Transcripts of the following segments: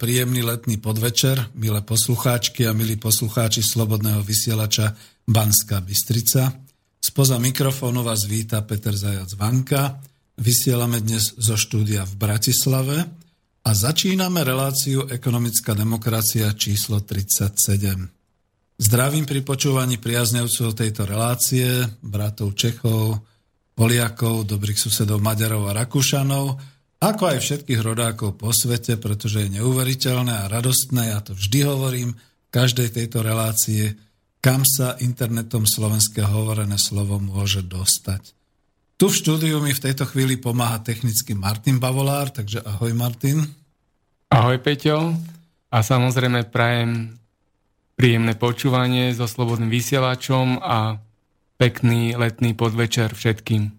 Príjemný letný podvečer, milé poslucháčky a milí poslucháči Slobodného vysielača Banská Bystrica. Spoza mikrofónu vás víta Peter Zajac Vanka. Vysielame dnes zo štúdia v Bratislave a začíname reláciu Ekonomická demokracia číslo 37. Zdravím pri počúvaní priaznevcov tejto relácie, bratov Čechov, Poliakov, dobrých susedov Maďarov a Rakúšanov, ako aj všetkých rodákov po svete, pretože je neuveriteľné a radostné, ja to vždy hovorím, v každej tejto relácie, kam sa internetom slovenské hovorené slovo môže dostať. Tu v štúdiu mi v tejto chvíli pomáha technicky Martin Bavolár, takže ahoj Martin. Ahoj Peťo a samozrejme prajem príjemné počúvanie so slobodným vysielačom a pekný letný podvečer všetkým.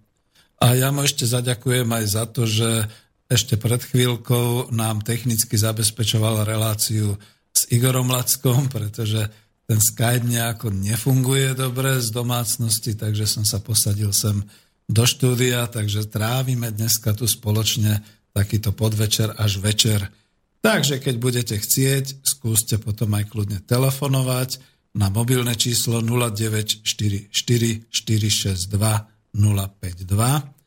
A ja mu ešte zaďakujem aj za to, že ešte pred chvíľkou nám technicky zabezpečoval reláciu s Igorom Lackom, pretože ten Skype nejako nefunguje dobre z domácnosti, takže som sa posadil sem do štúdia, takže trávime dneska tu spoločne takýto podvečer až večer. Takže keď budete chcieť, skúste potom aj kľudne telefonovať na mobilné číslo 0944 462 052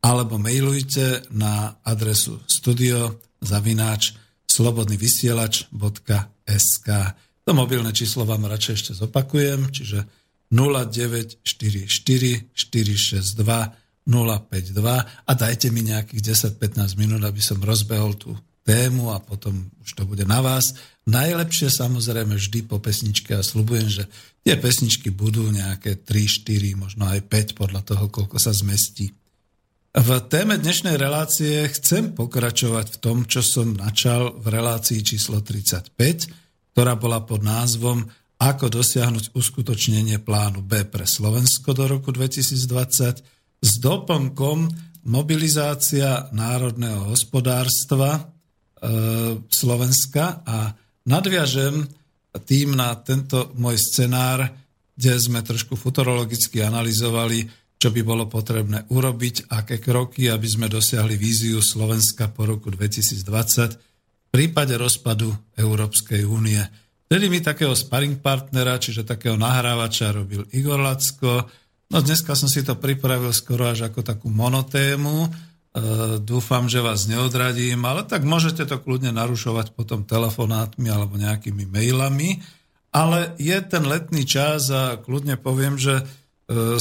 alebo mailujte na adresu studio zavináč slobodnyvysielač.sk To mobilné číslo vám radšej ešte zopakujem, čiže 0944 462 052 a dajte mi nejakých 10-15 minút, aby som rozbehol tú tému a potom už to bude na vás. Najlepšie samozrejme vždy po pesničke a slubujem, že tie pesničky budú nejaké 3, 4, možno aj 5 podľa toho, koľko sa zmestí. V téme dnešnej relácie chcem pokračovať v tom, čo som načal v relácii číslo 35, ktorá bola pod názvom Ako dosiahnuť uskutočnenie plánu B pre Slovensko do roku 2020 s doplnkom mobilizácia národného hospodárstva e, Slovenska. A nadviažem tým na tento môj scenár, kde sme trošku futurologicky analyzovali čo by bolo potrebné urobiť, aké kroky, aby sme dosiahli víziu Slovenska po roku 2020 v prípade rozpadu Európskej únie. Vtedy mi takého sparring partnera, čiže takého nahrávača robil Igor Lacko. No dneska som si to pripravil skoro až ako takú monotému. E, dúfam, že vás neodradím, ale tak môžete to kľudne narušovať potom telefonátmi alebo nejakými mailami. Ale je ten letný čas a kľudne poviem, že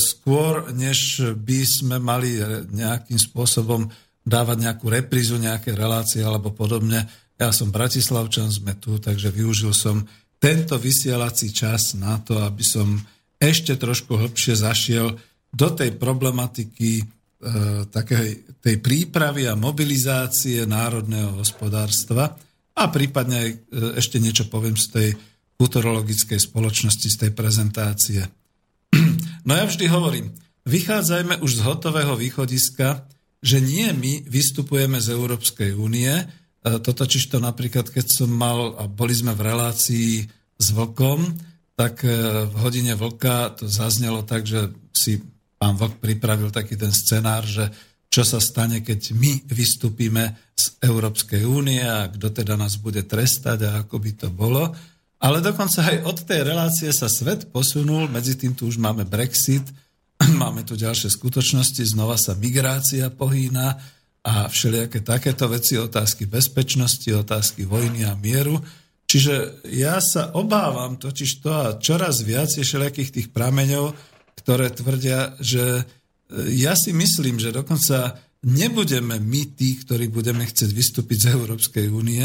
skôr, než by sme mali nejakým spôsobom dávať nejakú reprízu, nejaké relácie alebo podobne. Ja som Bratislavčan, sme tu, takže využil som tento vysielací čas na to, aby som ešte trošku hlbšie zašiel do tej problematiky e, takej, tej prípravy a mobilizácie národného hospodárstva a prípadne aj e, ešte niečo poviem z tej futurologickej spoločnosti, z tej prezentácie. No ja vždy hovorím, vychádzajme už z hotového východiska, že nie my vystupujeme z Európskej únie, e, to totiž to napríklad, keď som mal, a boli sme v relácii s Vlkom, tak e, v hodine Vlka to zaznelo tak, že si pán Vlk pripravil taký ten scenár, že čo sa stane, keď my vystúpime z Európskej únie a kto teda nás bude trestať a ako by to bolo. Ale dokonca aj od tej relácie sa svet posunul, medzi tým tu už máme Brexit, máme tu ďalšie skutočnosti, znova sa migrácia pohýna a všelijaké takéto veci, otázky bezpečnosti, otázky vojny a mieru. Čiže ja sa obávam totiž to a čoraz viac je všelijakých tých prameňov, ktoré tvrdia, že e, ja si myslím, že dokonca nebudeme my tí, ktorí budeme chcieť vystúpiť z Európskej únie,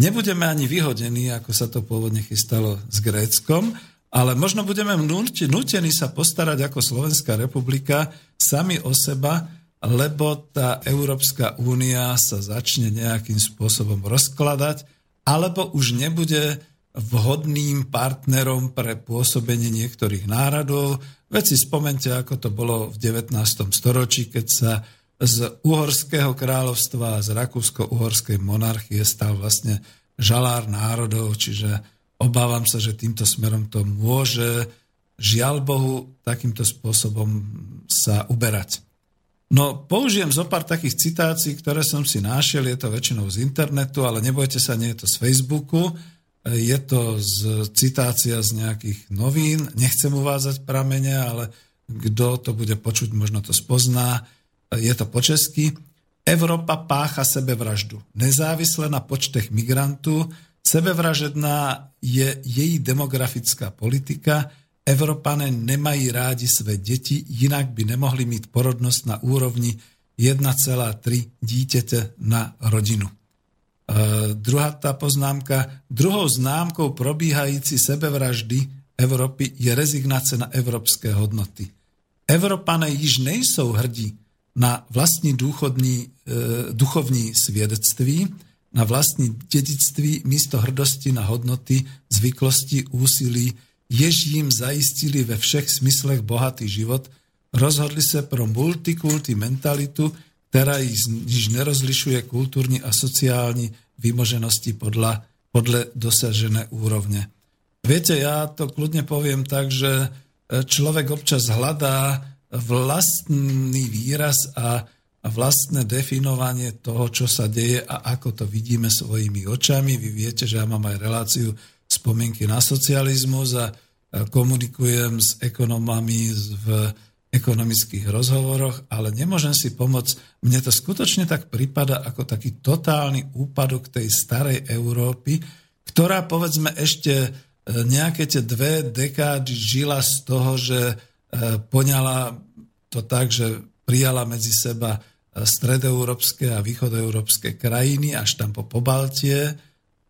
Nebudeme ani vyhodení, ako sa to pôvodne chystalo s Gréckom, ale možno budeme nutení sa postarať ako Slovenská republika sami o seba, lebo tá Európska únia sa začne nejakým spôsobom rozkladať, alebo už nebude vhodným partnerom pre pôsobenie niektorých národov. Veď si spomente, ako to bolo v 19. storočí, keď sa z Uhorského kráľovstva a z Rakúsko-Uhorskej monarchie stal vlastne žalár národov, čiže obávam sa, že týmto smerom to môže, žiaľ Bohu, takýmto spôsobom sa uberať. No, použijem zo pár takých citácií, ktoré som si našiel, je to väčšinou z internetu, ale nebojte sa, nie je to z Facebooku, je to z citácia z nejakých novín, nechcem uvádzať pramene, ale kto to bude počuť, možno to spozná je to po česky, Európa pácha sebevraždu. Nezávisle na počtech migrantů, sebevražedná je její demografická politika, Evropané nemají rádi své děti, jinak by nemohli mít porodnost na úrovni 1,3 dítěte na rodinu. E, druhá tá poznámka. Druhou známkou probíhající sebevraždy Evropy je rezignace na evropské hodnoty. Evropané již nejsou hrdí na vlastní důchodní, e, duchovní svědectví, na vlastní dědictví místo hrdosti na hodnoty, zvyklosti, úsilí, jež jim zajistili ve všech smyslech bohatý život, rozhodli se pro multikulty mentalitu, která již nerozlišuje kulturní a sociální vymoženosti podle, podle dosažené úrovně. Viete, ja to kľudne poviem tak, že človek občas hľadá vlastný výraz a vlastné definovanie toho, čo sa deje a ako to vidíme svojimi očami. Vy viete, že ja mám aj reláciu spomienky na socializmus a komunikujem s ekonomami v ekonomických rozhovoroch, ale nemôžem si pomôcť. Mne to skutočne tak prípada ako taký totálny úpadok tej starej Európy, ktorá povedzme ešte e, nejaké tie dve dekády žila z toho, že poňala to tak, že prijala medzi seba e, stredoeurópske a východoeurópske krajiny až tam po Pobaltie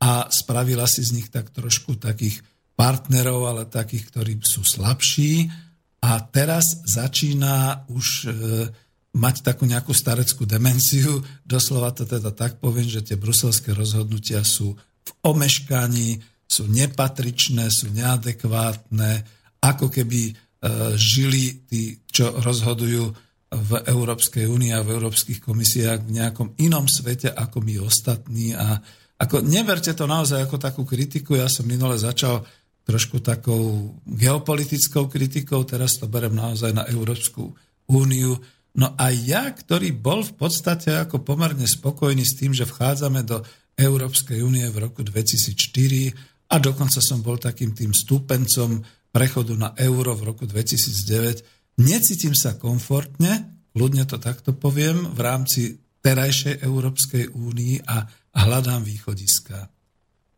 a spravila si z nich tak trošku takých partnerov, ale takých, ktorí sú slabší. A teraz začína už e, mať takú nejakú stareckú demenciu. Doslova to teda tak poviem, že tie bruselské rozhodnutia sú v omeškaní, sú nepatričné, sú neadekvátne, ako keby E, žili tí, čo rozhodujú v Európskej únii a v európskych komisiách v nejakom inom svete ako my ostatní. A ako, neverte to naozaj ako takú kritiku. Ja som minule začal trošku takou geopolitickou kritikou, teraz to berem naozaj na Európsku úniu. No a ja, ktorý bol v podstate ako pomerne spokojný s tým, že vchádzame do Európskej únie v roku 2004 a dokonca som bol takým tým stúpencom prechodu na euro v roku 2009. Necítim sa komfortne, ľudne to takto poviem, v rámci terajšej Európskej únii a hľadám východiska.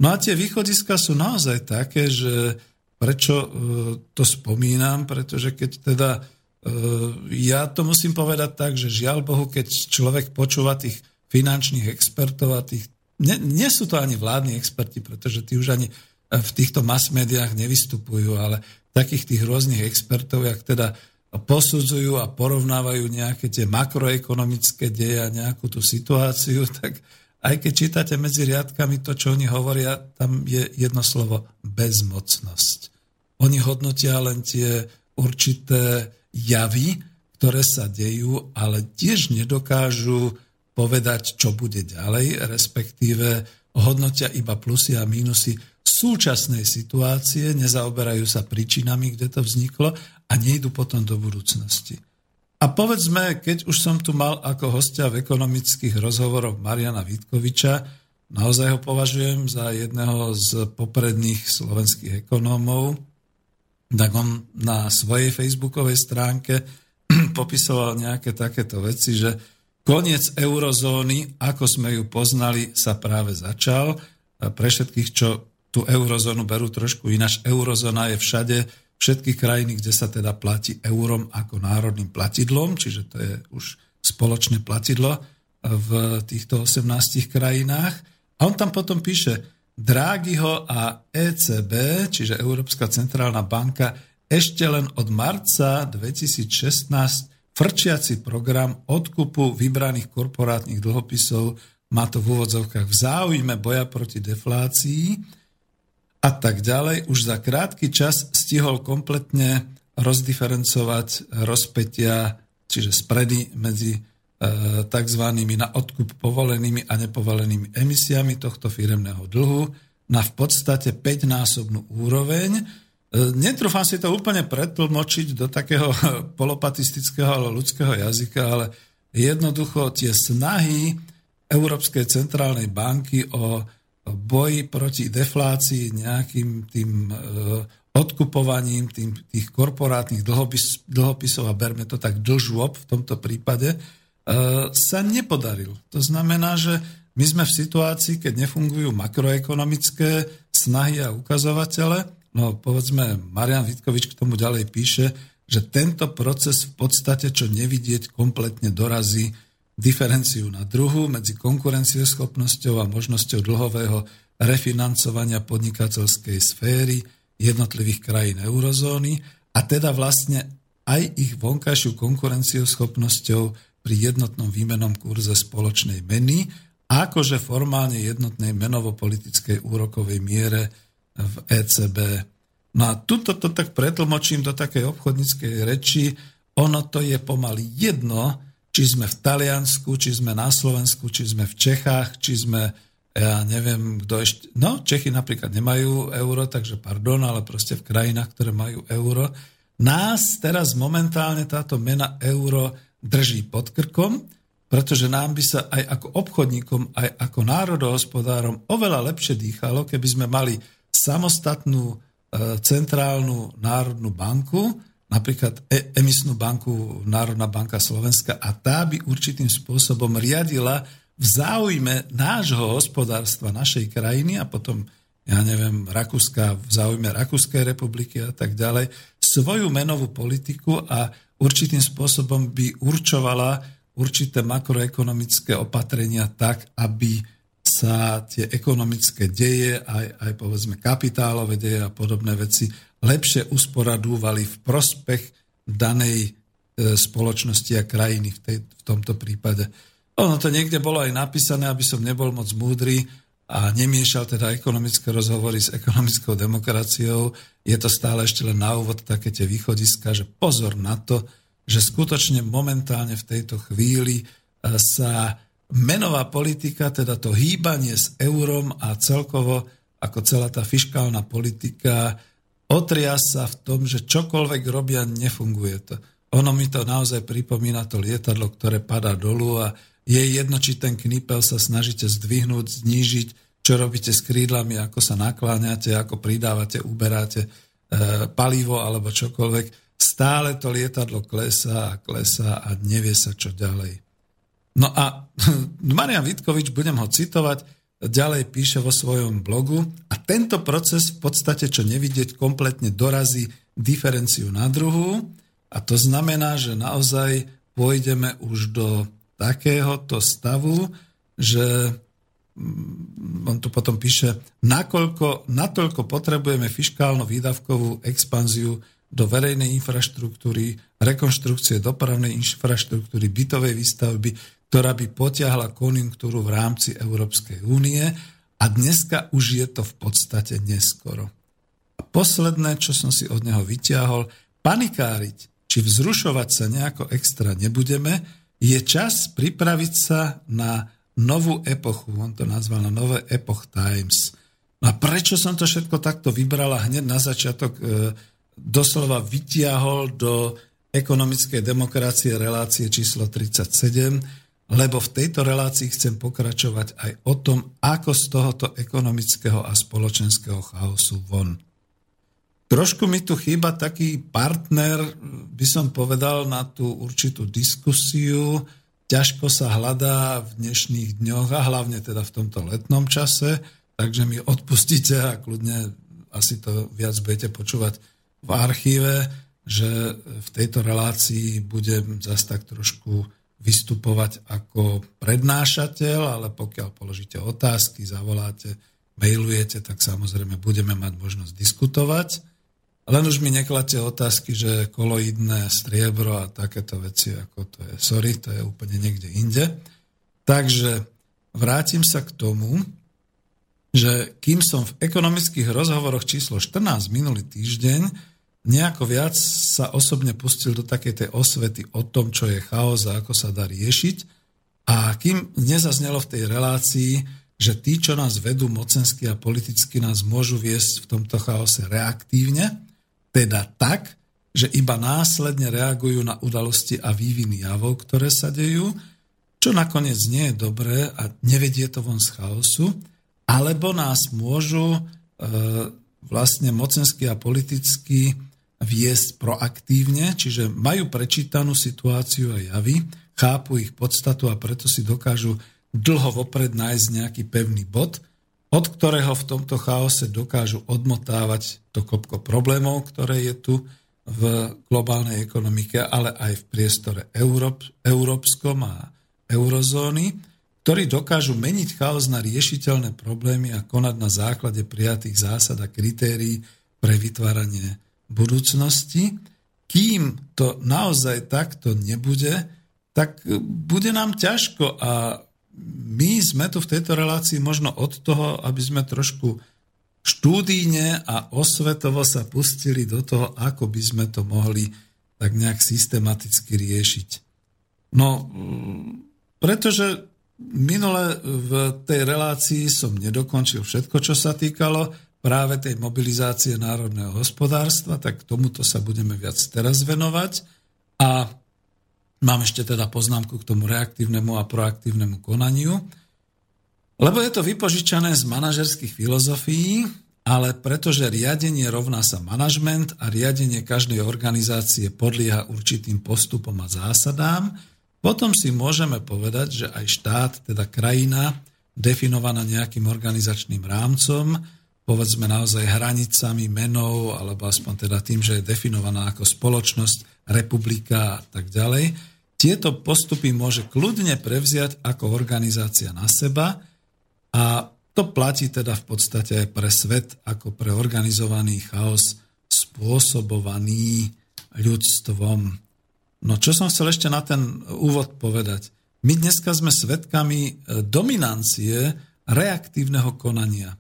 No a tie východiska sú naozaj také, že prečo e, to spomínam, pretože keď teda e, ja to musím povedať tak, že žiaľ Bohu, keď človek počúva tých finančných expertov a tých, nie, nie sú to ani vládni experti, pretože tí už ani v týchto mass médiách nevystupujú, ale takých tých rôznych expertov, jak teda posudzujú a porovnávajú nejaké tie makroekonomické deje a nejakú tú situáciu, tak aj keď čítate medzi riadkami to, čo oni hovoria, tam je jedno slovo bezmocnosť. Oni hodnotia len tie určité javy, ktoré sa dejú, ale tiež nedokážu povedať, čo bude ďalej, respektíve hodnotia iba plusy a mínusy súčasnej situácie, nezaoberajú sa príčinami, kde to vzniklo a nejdu potom do budúcnosti. A povedzme, keď už som tu mal ako hostia v ekonomických rozhovoroch Mariana Vitkoviča, naozaj ho považujem za jedného z popredných slovenských ekonómov, tak on na svojej facebookovej stránke popisoval nejaké takéto veci, že koniec eurozóny, ako sme ju poznali, sa práve začal. Pre všetkých, čo tú eurozónu berú trošku ináč, eurozóna je všade, všetky krajiny, kde sa teda platí eurom ako národným platidlom, čiže to je už spoločné platidlo v týchto 18 krajinách. A on tam potom píše, Draghiho a ECB, čiže Európska centrálna banka, ešte len od marca 2016 frčiaci program odkupu vybraných korporátnych dlhopisov. Má to v úvodzovkách v záujme boja proti deflácii a tak ďalej. Už za krátky čas stihol kompletne rozdiferencovať rozpetia, čiže spredy medzi E, tzv. na odkup povolenými a nepovolenými emisiami tohto firemného dlhu na v podstate 5-násobnú úroveň. E, netrúfam si to úplne pretlmočiť do takého polopatistického alebo ľudského jazyka, ale jednoducho tie snahy Európskej centrálnej banky o boji proti deflácii nejakým tým e, odkupovaním tým, tých korporátnych dlhopis, dlhopisov a berme to tak dlžôb v tomto prípade, E, sa nepodaril. To znamená, že my sme v situácii, keď nefungujú makroekonomické snahy a ukazovatele, no povedzme, Marian Vitkovič k tomu ďalej píše, že tento proces v podstate, čo nevidieť, kompletne dorazí diferenciu na druhu medzi konkurencieschopnosťou a možnosťou dlhového refinancovania podnikateľskej sféry jednotlivých krajín eurozóny a teda vlastne aj ich vonkajšiu konkurencieschopnosťou pri jednotnom výmenom kurze spoločnej meny, akože formálne jednotnej menovo-politickej úrokovej miere v ECB. No a tuto to tak pretlmočím do takej obchodníckej reči, ono to je pomaly jedno, či sme v Taliansku, či sme na Slovensku, či sme v Čechách, či sme, ja neviem, kto ešte... No, Čechy napríklad nemajú euro, takže pardon, ale proste v krajinách, ktoré majú euro. Nás teraz momentálne táto mena euro drží pod krkom, pretože nám by sa aj ako obchodníkom, aj ako národohospodárom oveľa lepšie dýchalo, keby sme mali samostatnú e, centrálnu národnú banku, napríklad e- emisnú banku Národná banka Slovenska a tá by určitým spôsobom riadila v záujme nášho hospodárstva, našej krajiny a potom, ja neviem, Rakúska, v záujme Rakúskej republiky a tak ďalej, svoju menovú politiku a určitým spôsobom by určovala určité makroekonomické opatrenia tak, aby sa tie ekonomické deje, aj, aj povedzme kapitálové deje a podobné veci lepšie usporadúvali v prospech danej e, spoločnosti a krajiny v, tej, v tomto prípade. Ono to niekde bolo aj napísané, aby som nebol moc múdry, a nemiešal teda ekonomické rozhovory s ekonomickou demokraciou. Je to stále ešte len na úvod také tie východiska, že pozor na to, že skutočne momentálne v tejto chvíli e, sa menová politika, teda to hýbanie s eurom a celkovo ako celá tá fiskálna politika otria sa v tom, že čokoľvek robia, nefunguje to. Ono mi to naozaj pripomína to lietadlo, ktoré padá dolu a je jedno, či ten knípel sa snažíte zdvihnúť, znížiť, čo robíte s krídlami, ako sa nakláňate, ako pridávate, uberáte e, palivo alebo čokoľvek. Stále to lietadlo klesá a klesá a nevie sa, čo ďalej. No a Marian Vitkovič, budem ho citovať, ďalej píše vo svojom blogu a tento proces v podstate, čo nevidieť, kompletne dorazí diferenciu na druhu a to znamená, že naozaj pôjdeme už do takéhoto stavu, že mm, on tu potom píše, nakoľko, natoľko potrebujeme fiskálno-výdavkovú expanziu do verejnej infraštruktúry, rekonštrukcie dopravnej infraštruktúry, bytovej výstavby, ktorá by potiahla konjunktúru v rámci Európskej únie a dneska už je to v podstate neskoro. A posledné, čo som si od neho vyťahol, panikáriť či vzrušovať sa nejako extra nebudeme, je čas pripraviť sa na novú epochu. On to nazval na nové Epoch Times. No a prečo som to všetko takto vybral a hneď na začiatok e, doslova vytiahol do ekonomickej demokracie relácie číslo 37, lebo v tejto relácii chcem pokračovať aj o tom, ako z tohoto ekonomického a spoločenského chaosu von. Trošku mi tu chýba taký partner, by som povedal, na tú určitú diskusiu. Ťažko sa hľadá v dnešných dňoch a hlavne teda v tomto letnom čase, takže mi odpustíte a kľudne asi to viac budete počúvať v archíve, že v tejto relácii budem zase tak trošku vystupovať ako prednášateľ, ale pokiaľ položíte otázky, zavoláte, mailujete, tak samozrejme budeme mať možnosť diskutovať. Len už mi nekladte otázky, že koloidné striebro a takéto veci, ako to je, sorry, to je úplne niekde inde. Takže vrátim sa k tomu, že kým som v ekonomických rozhovoroch číslo 14 minulý týždeň nejako viac sa osobne pustil do takej tej osvety o tom, čo je chaos a ako sa dá riešiť. A kým nezaznelo v tej relácii, že tí, čo nás vedú mocensky a politicky, nás môžu viesť v tomto chaose reaktívne, teda tak, že iba následne reagujú na udalosti a výviny javov, ktoré sa dejú, čo nakoniec nie je dobré a nevedie to von z chaosu, alebo nás môžu e, vlastne mocensky a politicky viesť proaktívne, čiže majú prečítanú situáciu a javy, chápu ich podstatu a preto si dokážu dlho vopred nájsť nejaký pevný bod, od ktorého v tomto chaose dokážu odmotávať to kopko problémov, ktoré je tu v globálnej ekonomike, ale aj v priestore Európ, európskom a eurozóny, ktorí dokážu meniť chaos na riešiteľné problémy a konať na základe prijatých zásad a kritérií pre vytváranie budúcnosti. Kým to naozaj takto nebude, tak bude nám ťažko a my sme tu v tejto relácii možno od toho, aby sme trošku štúdíne a osvetovo sa pustili do toho, ako by sme to mohli tak nejak systematicky riešiť. No, pretože minule v tej relácii som nedokončil všetko, čo sa týkalo práve tej mobilizácie národného hospodárstva, tak tomuto sa budeme viac teraz venovať. A mám ešte teda poznámku k tomu reaktívnemu a proaktívnemu konaniu, lebo je to vypožičané z manažerských filozofií, ale pretože riadenie rovná sa manažment a riadenie každej organizácie podlieha určitým postupom a zásadám, potom si môžeme povedať, že aj štát, teda krajina, definovaná nejakým organizačným rámcom, povedzme naozaj hranicami, menou, alebo aspoň teda tým, že je definovaná ako spoločnosť, republika a tak ďalej, tieto postupy môže kľudne prevziať ako organizácia na seba a to platí teda v podstate aj pre svet ako pre organizovaný chaos spôsobovaný ľudstvom. No čo som chcel ešte na ten úvod povedať? My dneska sme svedkami dominancie reaktívneho konania.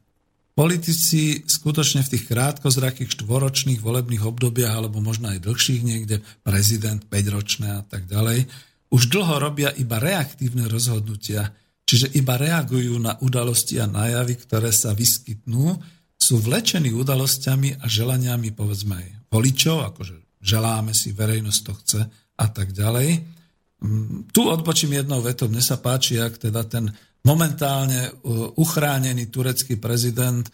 Politici skutočne v tých krátkozrakých štvoročných volebných obdobiach, alebo možno aj dlhších niekde, prezident 5-ročné a tak ďalej, už dlho robia iba reaktívne rozhodnutia, čiže iba reagujú na udalosti a najavy, ktoré sa vyskytnú, sú vlečení udalosťami a želaniami, povedzme aj voličov, akože želáme si, verejnosť to chce a tak ďalej. Mm, tu odbočím jednou vetou, mne sa páči, ak teda ten momentálne uh, uchránený turecký prezident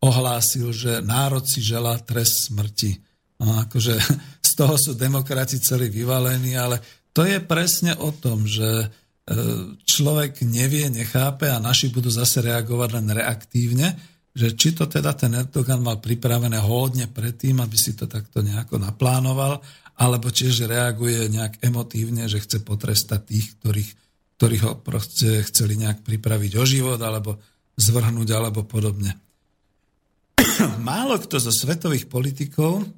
ohlásil, že národ si želá trest smrti. No, akože z toho sú demokrati celí vyvalení, ale to je presne o tom, že uh, človek nevie, nechápe a naši budú zase reagovať len reaktívne, že či to teda ten Erdogan mal pripravené hodne predtým, aby si to takto nejako naplánoval, alebo tiež reaguje nejak emotívne, že chce potrestať tých, ktorých ktorí ho proste chceli nejak pripraviť o život alebo zvrhnúť alebo podobne. Málo kto zo svetových politikov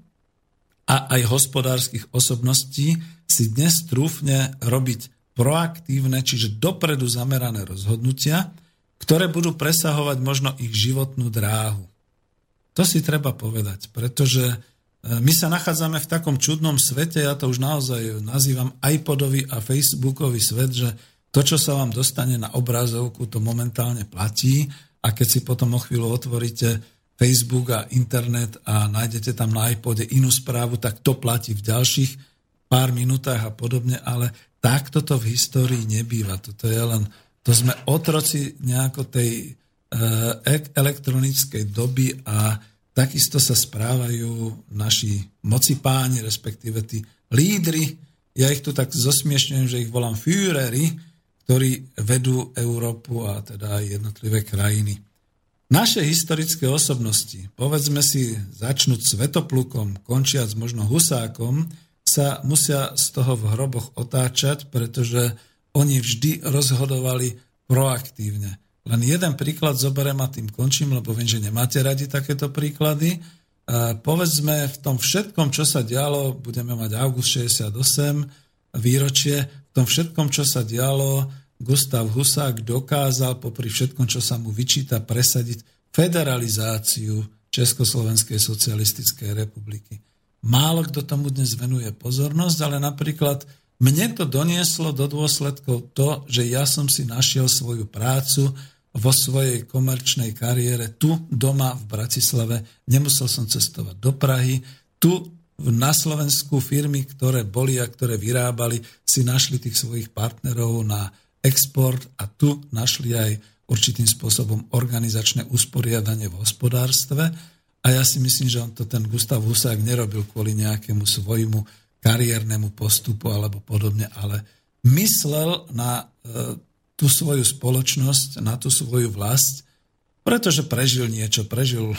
a aj hospodárskych osobností si dnes trúfne robiť proaktívne, čiže dopredu zamerané rozhodnutia, ktoré budú presahovať možno ich životnú dráhu. To si treba povedať, pretože e, my sa nachádzame v takom čudnom svete, ja to už naozaj nazývam iPodový a Facebookový svet, že to, čo sa vám dostane na obrazovku, to momentálne platí a keď si potom o chvíľu otvoríte Facebook a internet a nájdete tam na iPode inú správu, tak to platí v ďalších pár minútach a podobne, ale takto to v histórii nebýva. Toto je len, to sme otroci nejako tej e, elektronickej doby a takisto sa správajú naši mocipáni, respektíve tí lídry. Ja ich tu tak zosmiešňujem, že ich volám Führery, ktorí vedú Európu a teda aj jednotlivé krajiny. Naše historické osobnosti, povedzme si, začnúť svetoplukom, končiac možno husákom, sa musia z toho v hroboch otáčať, pretože oni vždy rozhodovali proaktívne. Len jeden príklad zoberiem a tým končím, lebo viem, že nemáte radi takéto príklady. povedzme, v tom všetkom, čo sa dialo, budeme mať august 68, výročie, tom všetkom, čo sa dialo, Gustav Husák dokázal popri všetkom, čo sa mu vyčíta, presadiť federalizáciu Československej socialistickej republiky. Málo kto tomu dnes venuje pozornosť, ale napríklad mne to donieslo do dôsledkov to, že ja som si našiel svoju prácu vo svojej komerčnej kariére tu doma v Bratislave. Nemusel som cestovať do Prahy. Tu na Slovensku firmy, ktoré boli a ktoré vyrábali, si našli tých svojich partnerov na export a tu našli aj určitým spôsobom organizačné usporiadanie v hospodárstve. A ja si myslím, že on to ten Gustav Husák nerobil kvôli nejakému svojmu kariérnemu postupu alebo podobne, ale myslel na e, tú svoju spoločnosť, na tú svoju vlast, pretože prežil niečo, prežil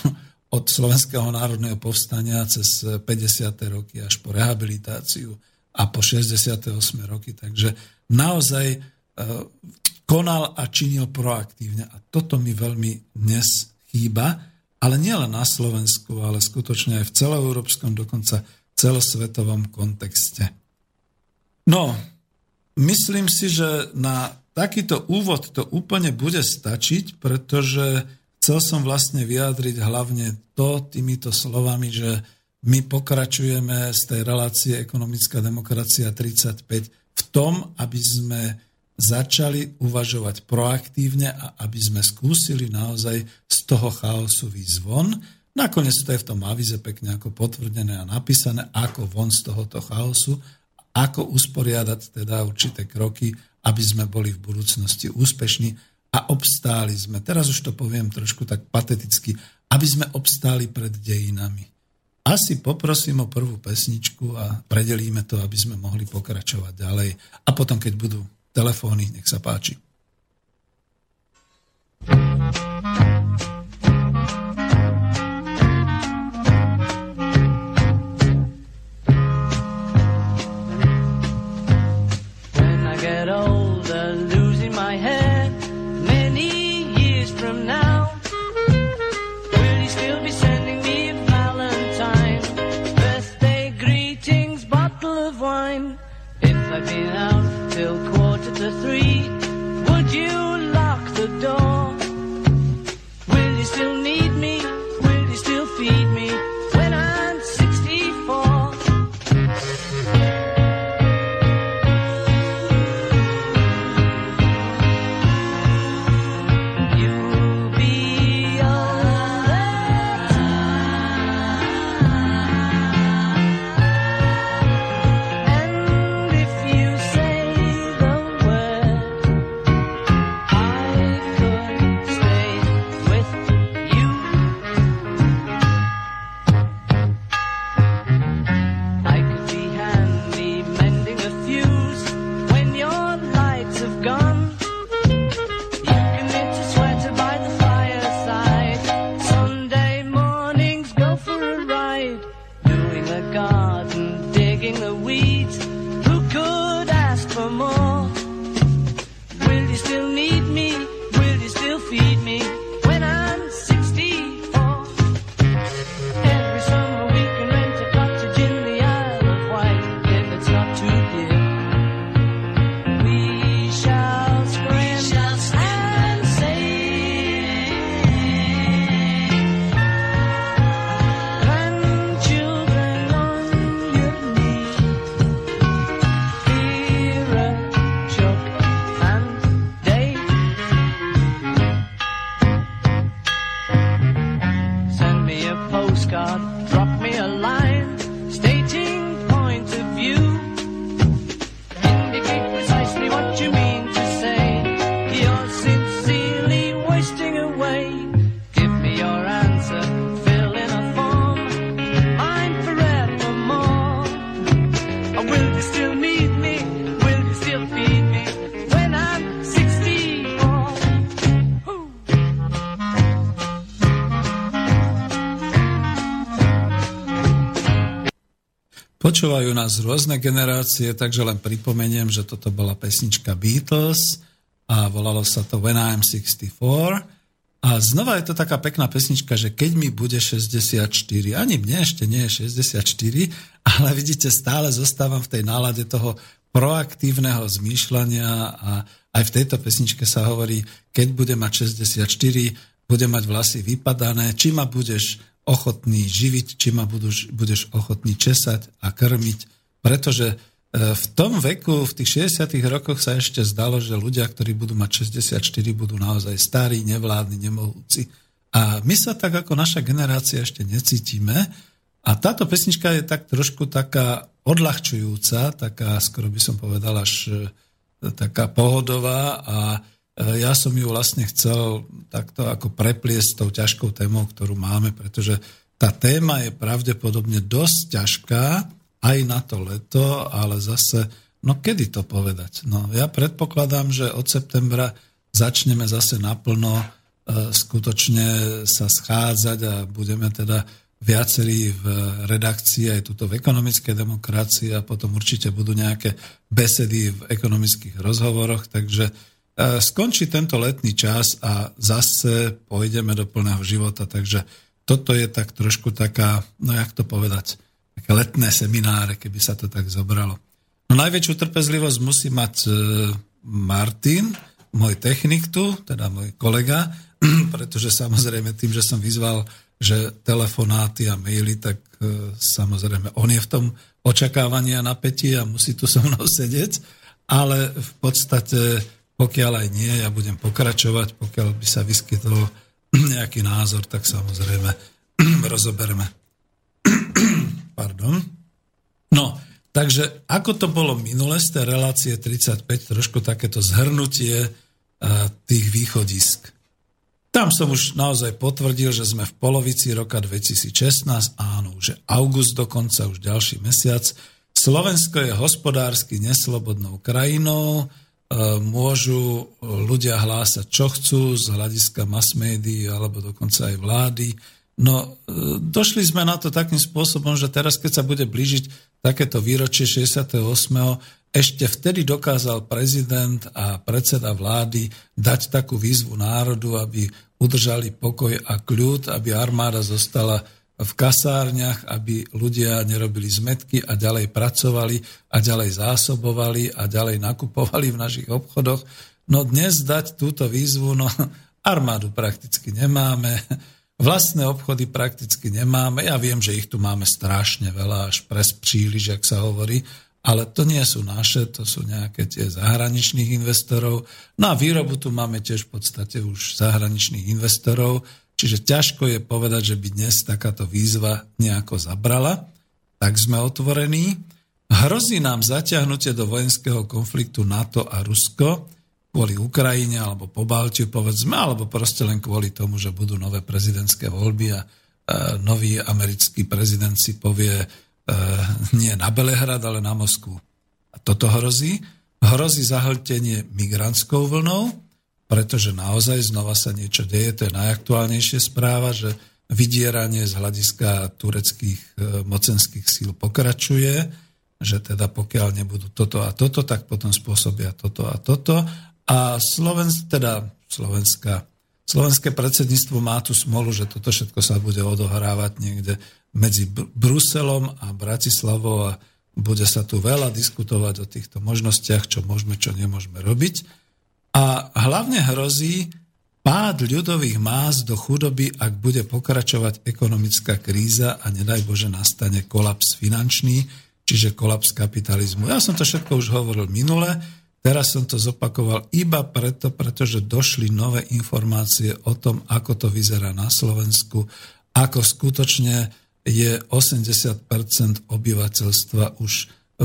od Slovenského národného povstania cez 50. roky až po rehabilitáciu a po 68. roky. Takže naozaj E, konal a činil proaktívne. A toto mi veľmi dnes chýba, ale nielen na Slovensku, ale skutočne aj v celoeurópskom, dokonca celosvetovom kontexte. No, myslím si, že na takýto úvod to úplne bude stačiť, pretože chcel som vlastne vyjadriť hlavne to týmito slovami, že my pokračujeme z tej relácie ekonomická demokracia 35 v tom, aby sme začali uvažovať proaktívne a aby sme skúsili naozaj z toho chaosu výjsť von. Nakoniec to je v tom avize pekne ako potvrdené a napísané, ako von z tohoto chaosu, ako usporiadať teda určité kroky, aby sme boli v budúcnosti úspešní a obstáli sme, teraz už to poviem trošku tak pateticky, aby sme obstáli pred dejinami. Asi poprosím o prvú pesničku a predelíme to, aby sme mohli pokračovať ďalej. A potom, keď budú telefóny. Nech sa páči. I've been nás rôzne generácie, takže len pripomeniem, že toto bola pesnička Beatles a volalo sa to When I'm 64. A znova je to taká pekná pesnička, že keď mi bude 64, ani mne ešte nie je 64, ale vidíte, stále zostávam v tej nálade toho proaktívneho zmýšľania a aj v tejto pesničke sa hovorí, keď bude mať 64, bude mať vlasy vypadané, či ma budeš ochotný živiť, či ma budeš, budeš ochotný česať a krmiť. Pretože e, v tom veku, v tých 60 rokoch sa ešte zdalo, že ľudia, ktorí budú mať 64, budú naozaj starí, nevládni, nemohúci. A my sa tak ako naša generácia ešte necítime. A táto pesnička je tak trošku taká odľahčujúca, taká, skoro by som povedal, až e, taká pohodová a ja som ju vlastne chcel takto ako prepliesť s tou ťažkou témou, ktorú máme, pretože tá téma je pravdepodobne dosť ťažká aj na to leto, ale zase, no kedy to povedať? No ja predpokladám, že od septembra začneme zase naplno e, skutočne sa schádzať a budeme teda viacerí v redakcii aj tuto v ekonomickej demokracii a potom určite budú nejaké besedy v ekonomických rozhovoroch, takže E, skončí tento letný čas a zase pôjdeme do plného života, takže toto je tak trošku taká, no jak to povedať, také letné semináre, keby sa to tak zobralo. No najväčšiu trpezlivosť musí mať e, Martin, môj technik tu, teda môj kolega, pretože samozrejme tým, že som vyzval, že telefonáty a maily, tak e, samozrejme on je v tom očakávaní a napätí a musí tu so mnou sedieť, ale v podstate pokiaľ aj nie, ja budem pokračovať. Pokiaľ by sa vyskytol nejaký názor, tak samozrejme rozoberme. Pardon. No, takže ako to bolo minule z tej relácie 35, trošku takéto zhrnutie tých východisk. Tam som už naozaj potvrdil, že sme v polovici roka 2016, áno, že august dokonca, už ďalší mesiac. Slovensko je hospodársky neslobodnou krajinou, môžu ľudia hlásať, čo chcú z hľadiska mass médií alebo dokonca aj vlády. No, e, došli sme na to takým spôsobom, že teraz, keď sa bude blížiť takéto výročie 68. Ešte vtedy dokázal prezident a predseda vlády dať takú výzvu národu, aby udržali pokoj a kľud, aby armáda zostala v kasárniach, aby ľudia nerobili zmetky a ďalej pracovali a ďalej zásobovali a ďalej nakupovali v našich obchodoch. No dnes dať túto výzvu, no armádu prakticky nemáme, vlastné obchody prakticky nemáme. Ja viem, že ich tu máme strašne veľa, až pres príliš, ak sa hovorí, ale to nie sú naše, to sú nejaké tie zahraničných investorov. No a výrobu tu máme tiež v podstate už zahraničných investorov, Čiže ťažko je povedať, že by dnes takáto výzva nejako zabrala. Tak sme otvorení. Hrozí nám zaťahnutie do vojenského konfliktu NATO a Rusko kvôli Ukrajine alebo po Baltiu, povedzme, alebo proste len kvôli tomu, že budú nové prezidentské voľby a e, nový americký prezident si povie e, nie na Belehrad, ale na Moskvu. A toto hrozí. Hrozí zahltenie migrantskou vlnou, pretože naozaj znova sa niečo deje. To je najaktuálnejšia správa, že vydieranie z hľadiska tureckých e, mocenských síl pokračuje, že teda pokiaľ nebudú toto a toto, tak potom spôsobia toto a toto. A Slovensk, teda Slovenska, slovenské predsedníctvo má tu smolu, že toto všetko sa bude odohrávať niekde medzi Bruselom a Bratislavou a bude sa tu veľa diskutovať o týchto možnostiach, čo môžeme, čo nemôžeme robiť. A hlavne hrozí pád ľudových más do chudoby, ak bude pokračovať ekonomická kríza a nedaj Bože nastane kolaps finančný, čiže kolaps kapitalizmu. Ja som to všetko už hovoril minule, teraz som to zopakoval iba preto, pretože došli nové informácie o tom, ako to vyzerá na Slovensku, ako skutočne je 80% obyvateľstva už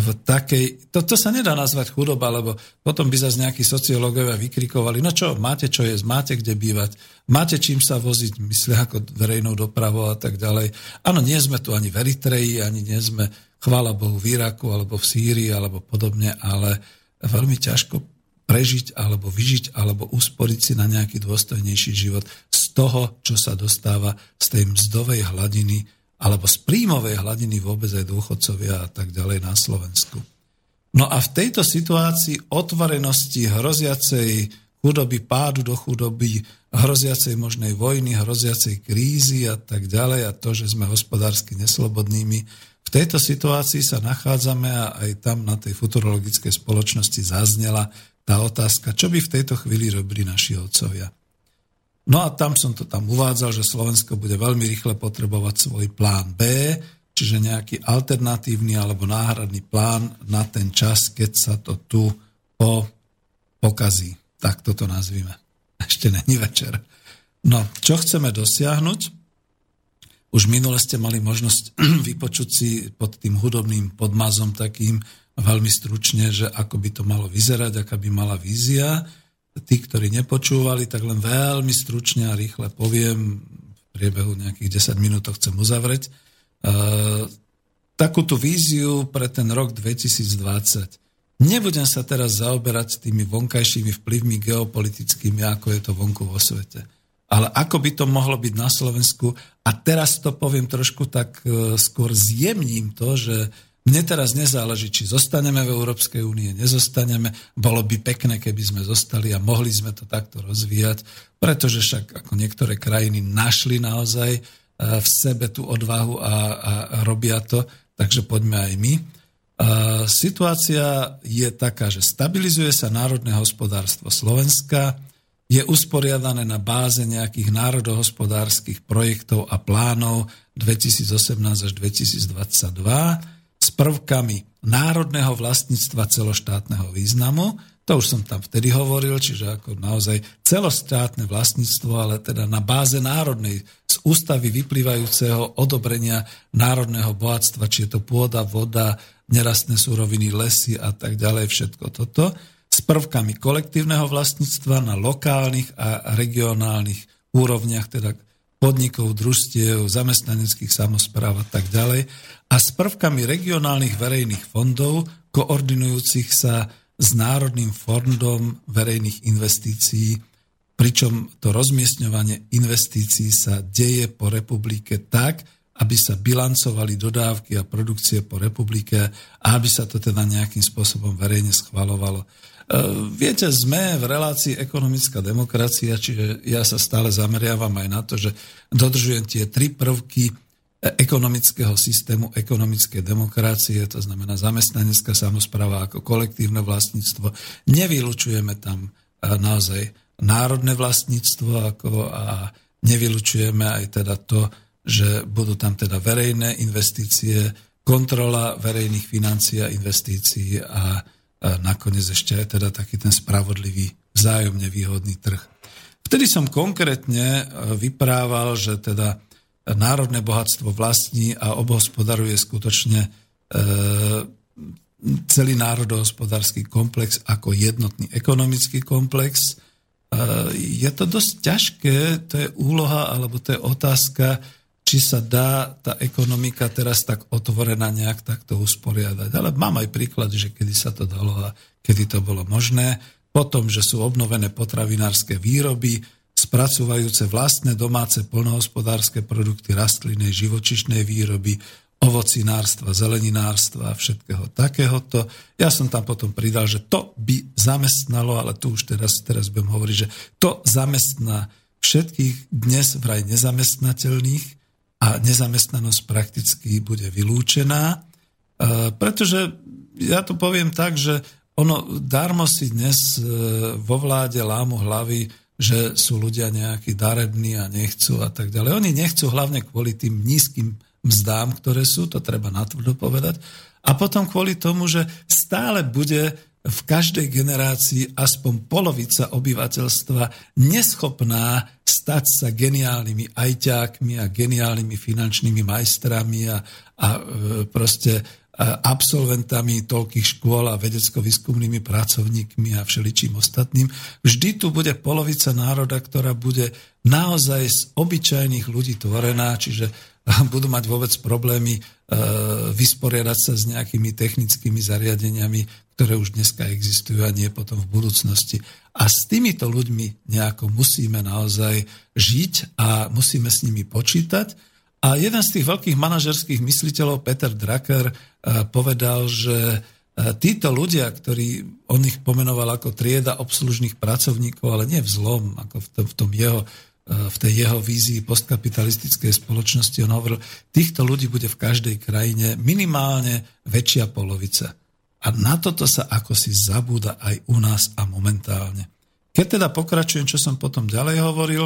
v takej... To, to sa nedá nazvať chudoba, lebo potom by zase nejakí sociológovia vykrikovali, no čo, máte čo jesť, máte kde bývať, máte čím sa voziť, myslia ako verejnou dopravou a tak ďalej. Áno, nie sme tu ani v Eritreji, ani nie sme, chvála Bohu, v Iraku, alebo v Sýrii, alebo podobne, ale veľmi ťažko prežiť, alebo vyžiť, alebo usporiť si na nejaký dôstojnejší život z toho, čo sa dostáva z tej mzdovej hladiny alebo z príjmovej hladiny vôbec aj dôchodcovia a tak ďalej na Slovensku. No a v tejto situácii otvorenosti hroziacej chudoby, pádu do chudoby, hroziacej možnej vojny, hroziacej krízy a tak ďalej a to, že sme hospodársky neslobodnými, v tejto situácii sa nachádzame a aj tam na tej futurologickej spoločnosti zaznela tá otázka, čo by v tejto chvíli robili naši otcovia. No a tam som to tam uvádzal, že Slovensko bude veľmi rýchle potrebovať svoj plán B, čiže nejaký alternatívny alebo náhradný plán na ten čas, keď sa to tu po, pokazí. Tak toto nazvime. Ešte není večer. No, čo chceme dosiahnuť? Už minule ste mali možnosť vypočuť si pod tým hudobným podmazom takým veľmi stručne, že ako by to malo vyzerať, aká by mala vízia. Tí, ktorí nepočúvali, tak len veľmi stručne a rýchle poviem, v priebehu nejakých 10 minút to chcem uzavrieť, uh, takú tú víziu pre ten rok 2020. Nebudem sa teraz zaoberať tými vonkajšími vplyvmi geopolitickými, ako je to vonku vo svete ale ako by to mohlo byť na Slovensku. A teraz to poviem trošku tak e, skôr zjemním to, že mne teraz nezáleží, či zostaneme v Európskej únie, nezostaneme. Bolo by pekné, keby sme zostali a mohli sme to takto rozvíjať, pretože však ako niektoré krajiny našli naozaj e, v sebe tú odvahu a, a robia to, takže poďme aj my. E, situácia je taká, že stabilizuje sa národné hospodárstvo Slovenska, je usporiadané na báze nejakých národohospodárskych projektov a plánov 2018 až 2022 s prvkami národného vlastníctva celoštátneho významu. To už som tam vtedy hovoril, čiže ako naozaj celoštátne vlastníctvo, ale teda na báze národnej, z ústavy vyplývajúceho odobrenia národného bohatstva, či je to pôda, voda, nerastné súroviny, lesy a tak ďalej, všetko toto s prvkami kolektívneho vlastníctva na lokálnych a regionálnych úrovniach, teda podnikov, družstiev, zamestnaneckých samozpráv a tak ďalej, a s prvkami regionálnych verejných fondov, koordinujúcich sa s Národným fondom verejných investícií, pričom to rozmiestňovanie investícií sa deje po republike tak, aby sa bilancovali dodávky a produkcie po republike a aby sa to teda nejakým spôsobom verejne schvalovalo. E, viete, sme v relácii ekonomická demokracia, čiže ja sa stále zameriavam aj na to, že dodržujem tie tri prvky ekonomického systému, ekonomickej demokracie, to znamená zamestnanecká samozpráva ako kolektívne vlastníctvo. Nevylučujeme tam e, naozaj národné vlastníctvo ako a nevylučujeme aj teda to, že budú tam teda verejné investície, kontrola verejných financií a investícií a nakoniec ešte aj teda taký ten spravodlivý, vzájomne výhodný trh. Vtedy som konkrétne e, vyprával, že teda národné bohatstvo vlastní a obhospodaruje skutočne e, celý národohospodársky komplex ako jednotný ekonomický komplex. E, je to dosť ťažké, to je úloha alebo to je otázka, či sa dá tá ekonomika teraz tak otvorená nejak takto usporiadať. Ale mám aj príklad, že kedy sa to dalo a kedy to bolo možné. Potom, že sú obnovené potravinárske výroby, spracúvajúce vlastné domáce polnohospodárske produkty rastlinnej, živočišnej výroby, ovocinárstva, zeleninárstva a všetkého takéhoto. Ja som tam potom pridal, že to by zamestnalo, ale tu už teraz, teraz budem hovoriť, že to zamestná všetkých dnes vraj nezamestnateľných, a nezamestnanosť prakticky bude vylúčená, e, pretože ja to poviem tak, že ono darmo si dnes e, vo vláde lámu hlavy, že sú ľudia nejakí darební a nechcú a tak ďalej. Oni nechcú hlavne kvôli tým nízkym mzdám, ktoré sú, to treba natvrdo povedať, a potom kvôli tomu, že stále bude v každej generácii aspoň polovica obyvateľstva neschopná stať sa geniálnymi ajťákmi a geniálnymi finančnými majstrami a, a e, proste absolventami toľkých škôl a vedecko-výskumnými pracovníkmi a všeličím ostatným. Vždy tu bude polovica národa, ktorá bude naozaj z obyčajných ľudí tvorená, čiže budú mať vôbec problémy e, vysporiadať sa s nejakými technickými zariadeniami, ktoré už dneska existujú a nie potom v budúcnosti. A s týmito ľuďmi nejako musíme naozaj žiť a musíme s nimi počítať A jeden z tých veľkých manažerských mysliteľov, Peter Drucker, povedal, že títo ľudia, ktorí on ich pomenoval ako trieda obslužných pracovníkov, ale nie v zlom, ako v tom, v tom jeho v tej jeho vízii postkapitalistickej spoločnosti, on hovoril, týchto ľudí bude v každej krajine minimálne väčšia polovica. A na toto sa ako si zabúda aj u nás a momentálne. Keď teda pokračujem, čo som potom ďalej hovoril,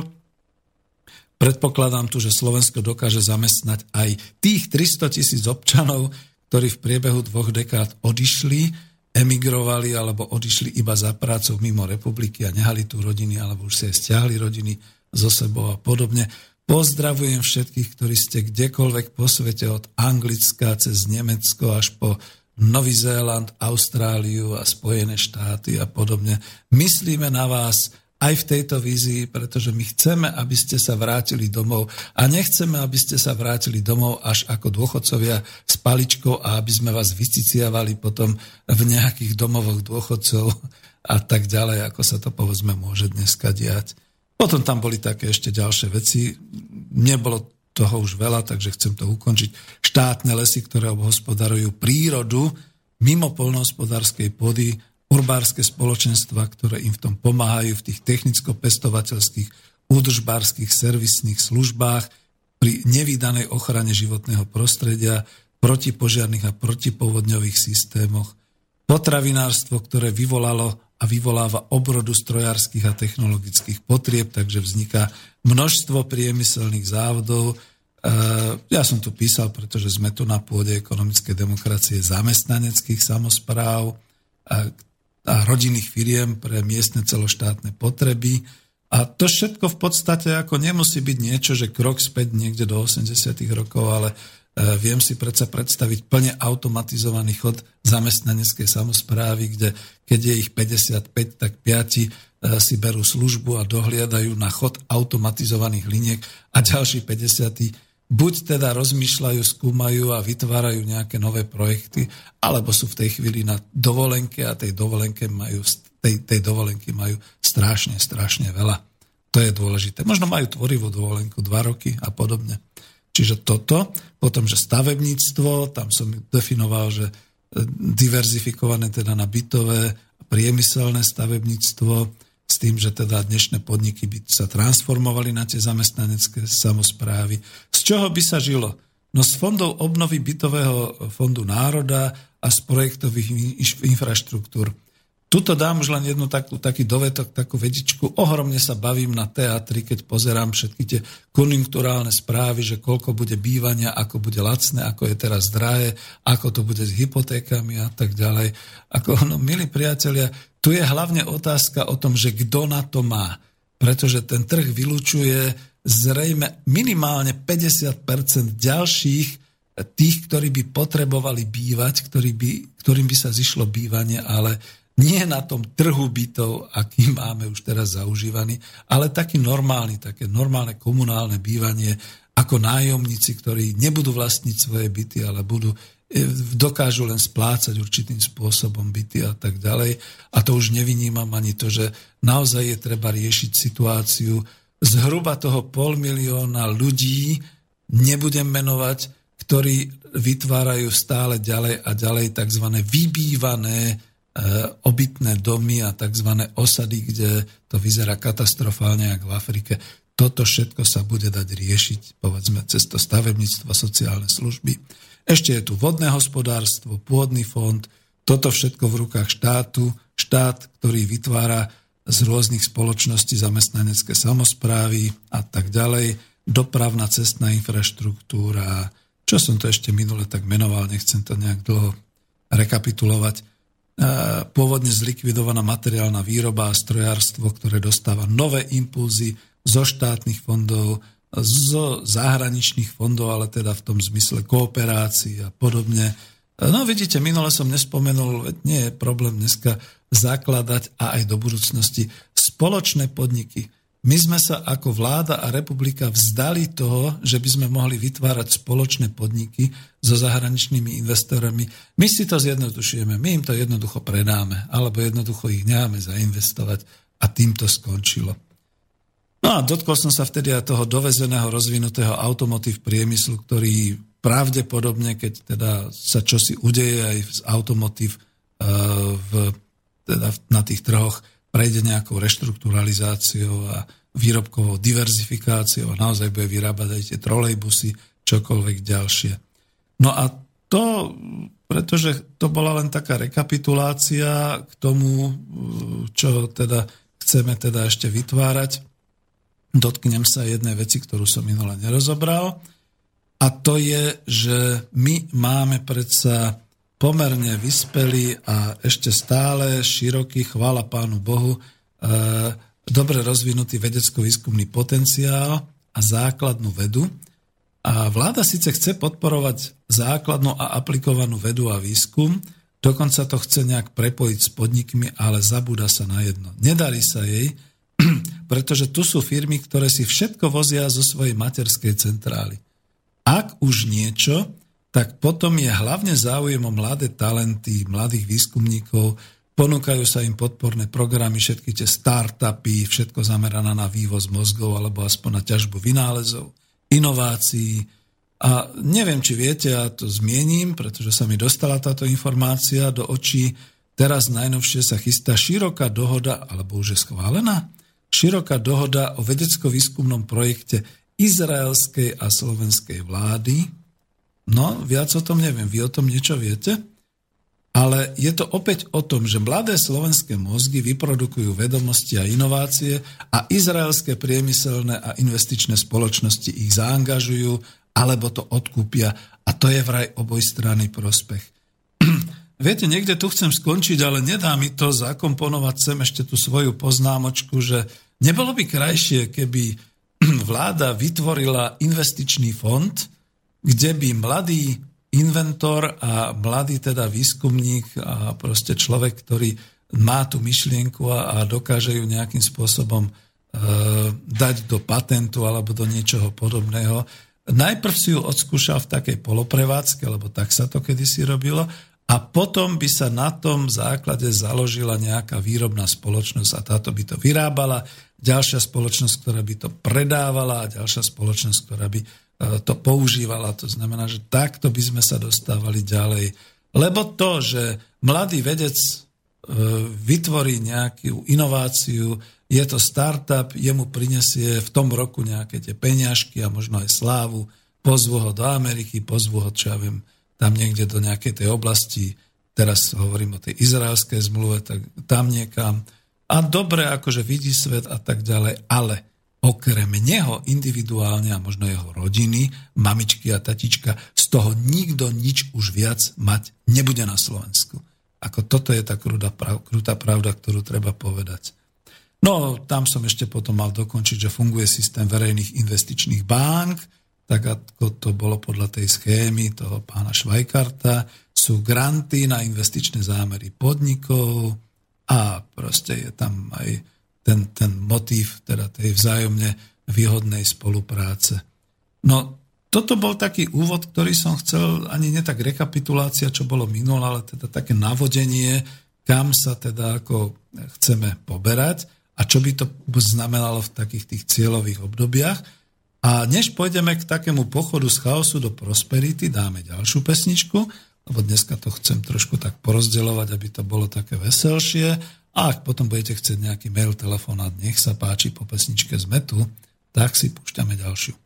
predpokladám tu, že Slovensko dokáže zamestnať aj tých 300 tisíc občanov, ktorí v priebehu dvoch dekád odišli, emigrovali alebo odišli iba za prácou mimo republiky a nehali tu rodiny alebo už si aj stiahli rodiny so sebou a podobne. Pozdravujem všetkých, ktorí ste kdekoľvek po svete od Anglicka cez Nemecko až po Nový Zéland, Austráliu a Spojené štáty a podobne. Myslíme na vás aj v tejto vízii, pretože my chceme, aby ste sa vrátili domov a nechceme, aby ste sa vrátili domov až ako dôchodcovia s paličkou a aby sme vás vyciciavali potom v nejakých domovoch dôchodcov a tak ďalej, ako sa to povedzme môže dneska diať. Potom tam boli také ešte ďalšie veci. Nebolo toho už veľa, takže chcem to ukončiť. Štátne lesy, ktoré obhospodarujú prírodu mimo polnohospodárskej pôdy, urbárske spoločenstva, ktoré im v tom pomáhajú v tých technicko-pestovateľských, údržbárskych, servisných službách, pri nevydanej ochrane životného prostredia, protipožiarných a protipovodňových systémoch, potravinárstvo, ktoré vyvolalo a vyvoláva obrodu strojárskych a technologických potrieb, takže vzniká množstvo priemyselných závodov. E, ja som tu písal, pretože sme tu na pôde ekonomickej demokracie zamestnaneckých samozpráv a, rodinných firiem pre miestne celoštátne potreby. A to všetko v podstate ako nemusí byť niečo, že krok späť niekde do 80. rokov, ale E, viem si predsa predstaviť plne automatizovaný chod zamestnaneckej samozprávy, kde keď je ich 55, tak 5 e, si berú službu a dohliadajú na chod automatizovaných liniek a ďalší 50 buď teda rozmýšľajú, skúmajú a vytvárajú nejaké nové projekty, alebo sú v tej chvíli na dovolenke a tej dovolenke majú, tej, tej dovolenky majú strašne, strašne veľa. To je dôležité. Možno majú tvorivú dovolenku dva roky a podobne. Čiže toto, potom, že stavebníctvo, tam som definoval, že e, diverzifikované teda na bytové priemyselné stavebníctvo, s tým, že teda dnešné podniky by sa transformovali na tie zamestnanecké samozprávy. Z čoho by sa žilo? No z fondov obnovy bytového fondu národa a z projektových infraštruktúr. Tuto dám už len jednu takú, taký dovetok, takú vedičku. Ohromne sa bavím na teatri, keď pozerám všetky tie konjunkturálne správy, že koľko bude bývania, ako bude lacné, ako je teraz drahé, ako to bude s hypotékami a tak ďalej. Ako, no, milí priatelia, tu je hlavne otázka o tom, že kto na to má. Pretože ten trh vylučuje zrejme minimálne 50% ďalších tých, ktorí by potrebovali bývať, ktorý by, ktorým by sa zišlo bývanie, ale nie na tom trhu bytov, aký máme už teraz zaužívaný, ale taký normálny, také normálne komunálne bývanie, ako nájomníci, ktorí nebudú vlastniť svoje byty, ale budú, e, dokážu len splácať určitým spôsobom byty a tak ďalej. A to už nevynímam ani to, že naozaj je treba riešiť situáciu zhruba toho pol milióna ľudí, nebudem menovať, ktorí vytvárajú stále ďalej a ďalej tzv. vybývané obytné domy a tzv. osady, kde to vyzerá katastrofálne, ako v Afrike. Toto všetko sa bude dať riešiť, povedzme, cez to stavebníctvo, sociálne služby. Ešte je tu vodné hospodárstvo, pôdny fond, toto všetko v rukách štátu, štát, ktorý vytvára z rôznych spoločností zamestnanecké samozprávy a tak ďalej, dopravná cestná infraštruktúra, čo som to ešte minule tak menoval, nechcem to nejak dlho rekapitulovať, pôvodne zlikvidovaná materiálna výroba a strojárstvo, ktoré dostáva nové impulzy zo štátnych fondov, zo zahraničných fondov, ale teda v tom zmysle kooperácií a podobne. No vidíte, minule som nespomenul, nie je problém dneska zakladať a aj do budúcnosti spoločné podniky my sme sa ako vláda a republika vzdali toho, že by sme mohli vytvárať spoločné podniky so zahraničnými investorami. My si to zjednodušujeme, my im to jednoducho predáme, alebo jednoducho ich necháme zainvestovať a tým to skončilo. No a dotkol som sa vtedy aj toho dovezeného, rozvinutého automotív priemyslu, ktorý pravdepodobne, keď teda sa čosi udeje aj z automotív v, teda na tých trhoch, prejde nejakou reštrukturalizáciou a výrobkovou diverzifikáciou a naozaj bude vyrábať aj tie trolejbusy, čokoľvek ďalšie. No a to, pretože to bola len taká rekapitulácia k tomu, čo teda chceme teda ešte vytvárať, dotknem sa jednej veci, ktorú som minule nerozobral. A to je, že my máme predsa pomerne vyspelý a ešte stále široký, chvála Pánu Bohu, e, dobre rozvinutý vedecko-výskumný potenciál a základnú vedu. A vláda síce chce podporovať základnú a aplikovanú vedu a výskum, dokonca to chce nejak prepojiť s podnikmi, ale zabúda sa na jedno. Nedarí sa jej, pretože tu sú firmy, ktoré si všetko vozia zo svojej materskej centrály. Ak už niečo, tak potom je hlavne záujem o mladé talenty, mladých výskumníkov, ponúkajú sa im podporné programy, všetky tie startupy, všetko zamerané na vývoz mozgov alebo aspoň na ťažbu vynálezov, inovácií. A neviem, či viete, ja to zmiením, pretože sa mi dostala táto informácia do očí. Teraz najnovšie sa chystá široká dohoda, alebo už je schválená, široká dohoda o vedecko-výskumnom projekte izraelskej a slovenskej vlády. No, viac o tom neviem. Vy o tom niečo viete? Ale je to opäť o tom, že mladé slovenské mozgy vyprodukujú vedomosti a inovácie a izraelské priemyselné a investičné spoločnosti ich zaangažujú alebo to odkúpia a to je vraj obojstranný prospech. Viete, niekde tu chcem skončiť, ale nedá mi to zakomponovať sem ešte tú svoju poznámočku, že nebolo by krajšie, keby vláda vytvorila investičný fond, kde by mladý inventor a mladý teda výskumník a proste človek, ktorý má tú myšlienku a, a dokáže ju nejakým spôsobom e, dať do patentu alebo do niečoho podobného. Najprv si ju odskúšal v takej poloprevádzke, lebo tak sa to kedysi robilo, a potom by sa na tom základe založila nejaká výrobná spoločnosť a táto by to vyrábala, ďalšia spoločnosť, ktorá by to predávala a ďalšia spoločnosť, ktorá by to používala. To znamená, že takto by sme sa dostávali ďalej. Lebo to, že mladý vedec e, vytvorí nejakú inováciu, je to startup, jemu prinesie v tom roku nejaké tie peňažky a možno aj slávu, pozvu ho do Ameriky, pozvu ho, čo ja viem, tam niekde do nejakej tej oblasti, teraz hovorím o tej izraelskej zmluve, tak tam niekam. A dobre, akože vidí svet a tak ďalej, ale okrem neho individuálne a možno jeho rodiny, mamičky a tatička, z toho nikto nič už viac mať nebude na Slovensku. Ako toto je tá krutá, krutá pravda, ktorú treba povedať. No, tam som ešte potom mal dokončiť, že funguje systém verejných investičných bank, tak ako to bolo podľa tej schémy toho pána Švajkarta, sú granty na investičné zámery podnikov a proste je tam aj ten, ten motív teda tej vzájomne výhodnej spolupráce. No, toto bol taký úvod, ktorý som chcel, ani nie tak rekapitulácia, čo bolo minulé, ale teda také navodenie, kam sa teda ako chceme poberať a čo by to znamenalo v takých tých cieľových obdobiach. A než pôjdeme k takému pochodu z chaosu do prosperity, dáme ďalšiu pesničku, lebo dneska to chcem trošku tak porozdeľovať, aby to bolo také veselšie. A ak potom budete chcieť nejaký mail, telefonát, nech sa páči, po pesničke z metu, tak si púšťame ďalšiu.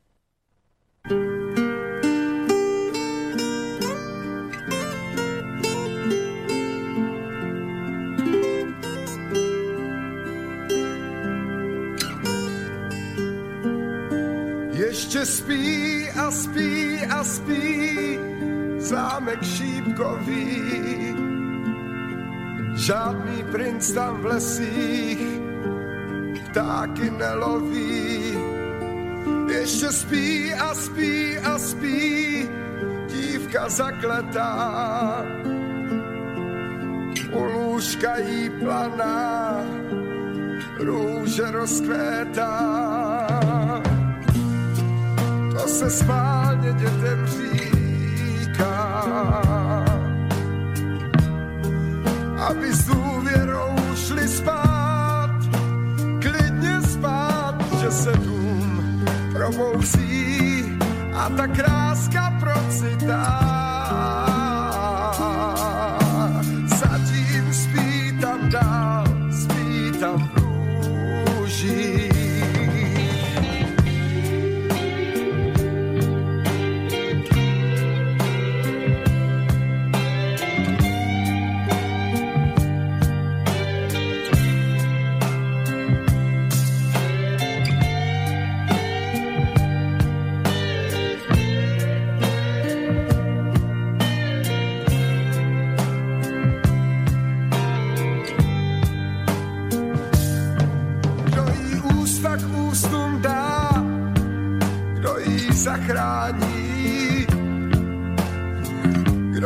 Ještě spí a spí a spí zámek šípkový. Žádný princ tam v lesích ptáky neloví. Ještě spí a spí a spí dívka zakletá. U lůžka jí planá, růže rozkvétá to se schválně dětem říká. Aby s důvěrou šli spát, klidně spát, že se dům probouzí a ta kráska procitá.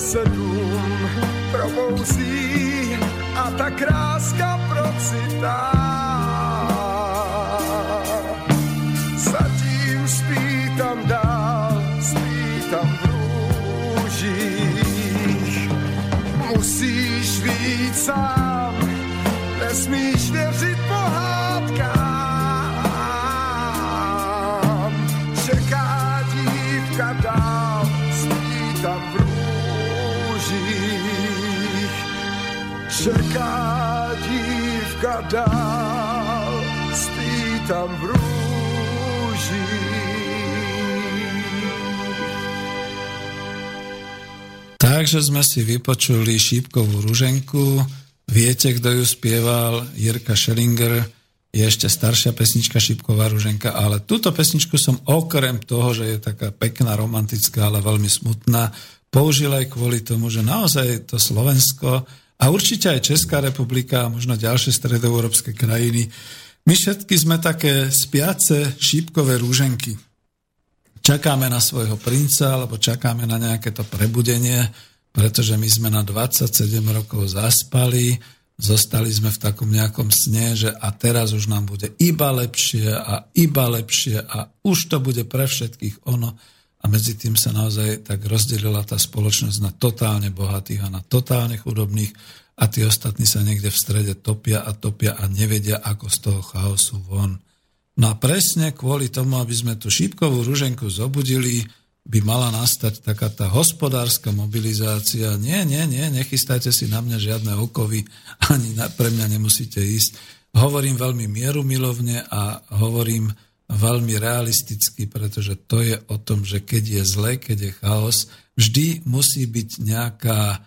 Se dům probouzí a ta kráska procitá. Zatím spí tam dál, spí tam v růžích. Musíš víc sám, nesmíš věřit čeká dívka dál, spí tam v rúži. Takže sme si vypočuli šípkovú ruženku. Viete, kto ju spieval? Jirka Schellinger. Je ešte staršia pesnička Šípková ruženka, ale túto pesničku som okrem toho, že je taká pekná, romantická, ale veľmi smutná, použil aj kvôli tomu, že naozaj to Slovensko a určite aj Česká republika a možno ďalšie stredoeurópske krajiny. My všetky sme také spiace šípkové rúženky. Čakáme na svojho princa, alebo čakáme na nejaké to prebudenie, pretože my sme na 27 rokov zaspali, zostali sme v takom nejakom sne, že a teraz už nám bude iba lepšie a iba lepšie a už to bude pre všetkých ono. A medzi tým sa naozaj tak rozdelila tá spoločnosť na totálne bohatých a na totálne chudobných a tí ostatní sa niekde v strede topia a topia a nevedia, ako z toho chaosu von. No a presne kvôli tomu, aby sme tú šípkovú ruženku zobudili, by mala nastať taká tá hospodárska mobilizácia. Nie, nie, nie, nechystajte si na mňa žiadne okovy, ani na, pre mňa nemusíte ísť. Hovorím veľmi mierumilovne a hovorím veľmi realisticky, pretože to je o tom, že keď je zle, keď je chaos, vždy musí byť nejaká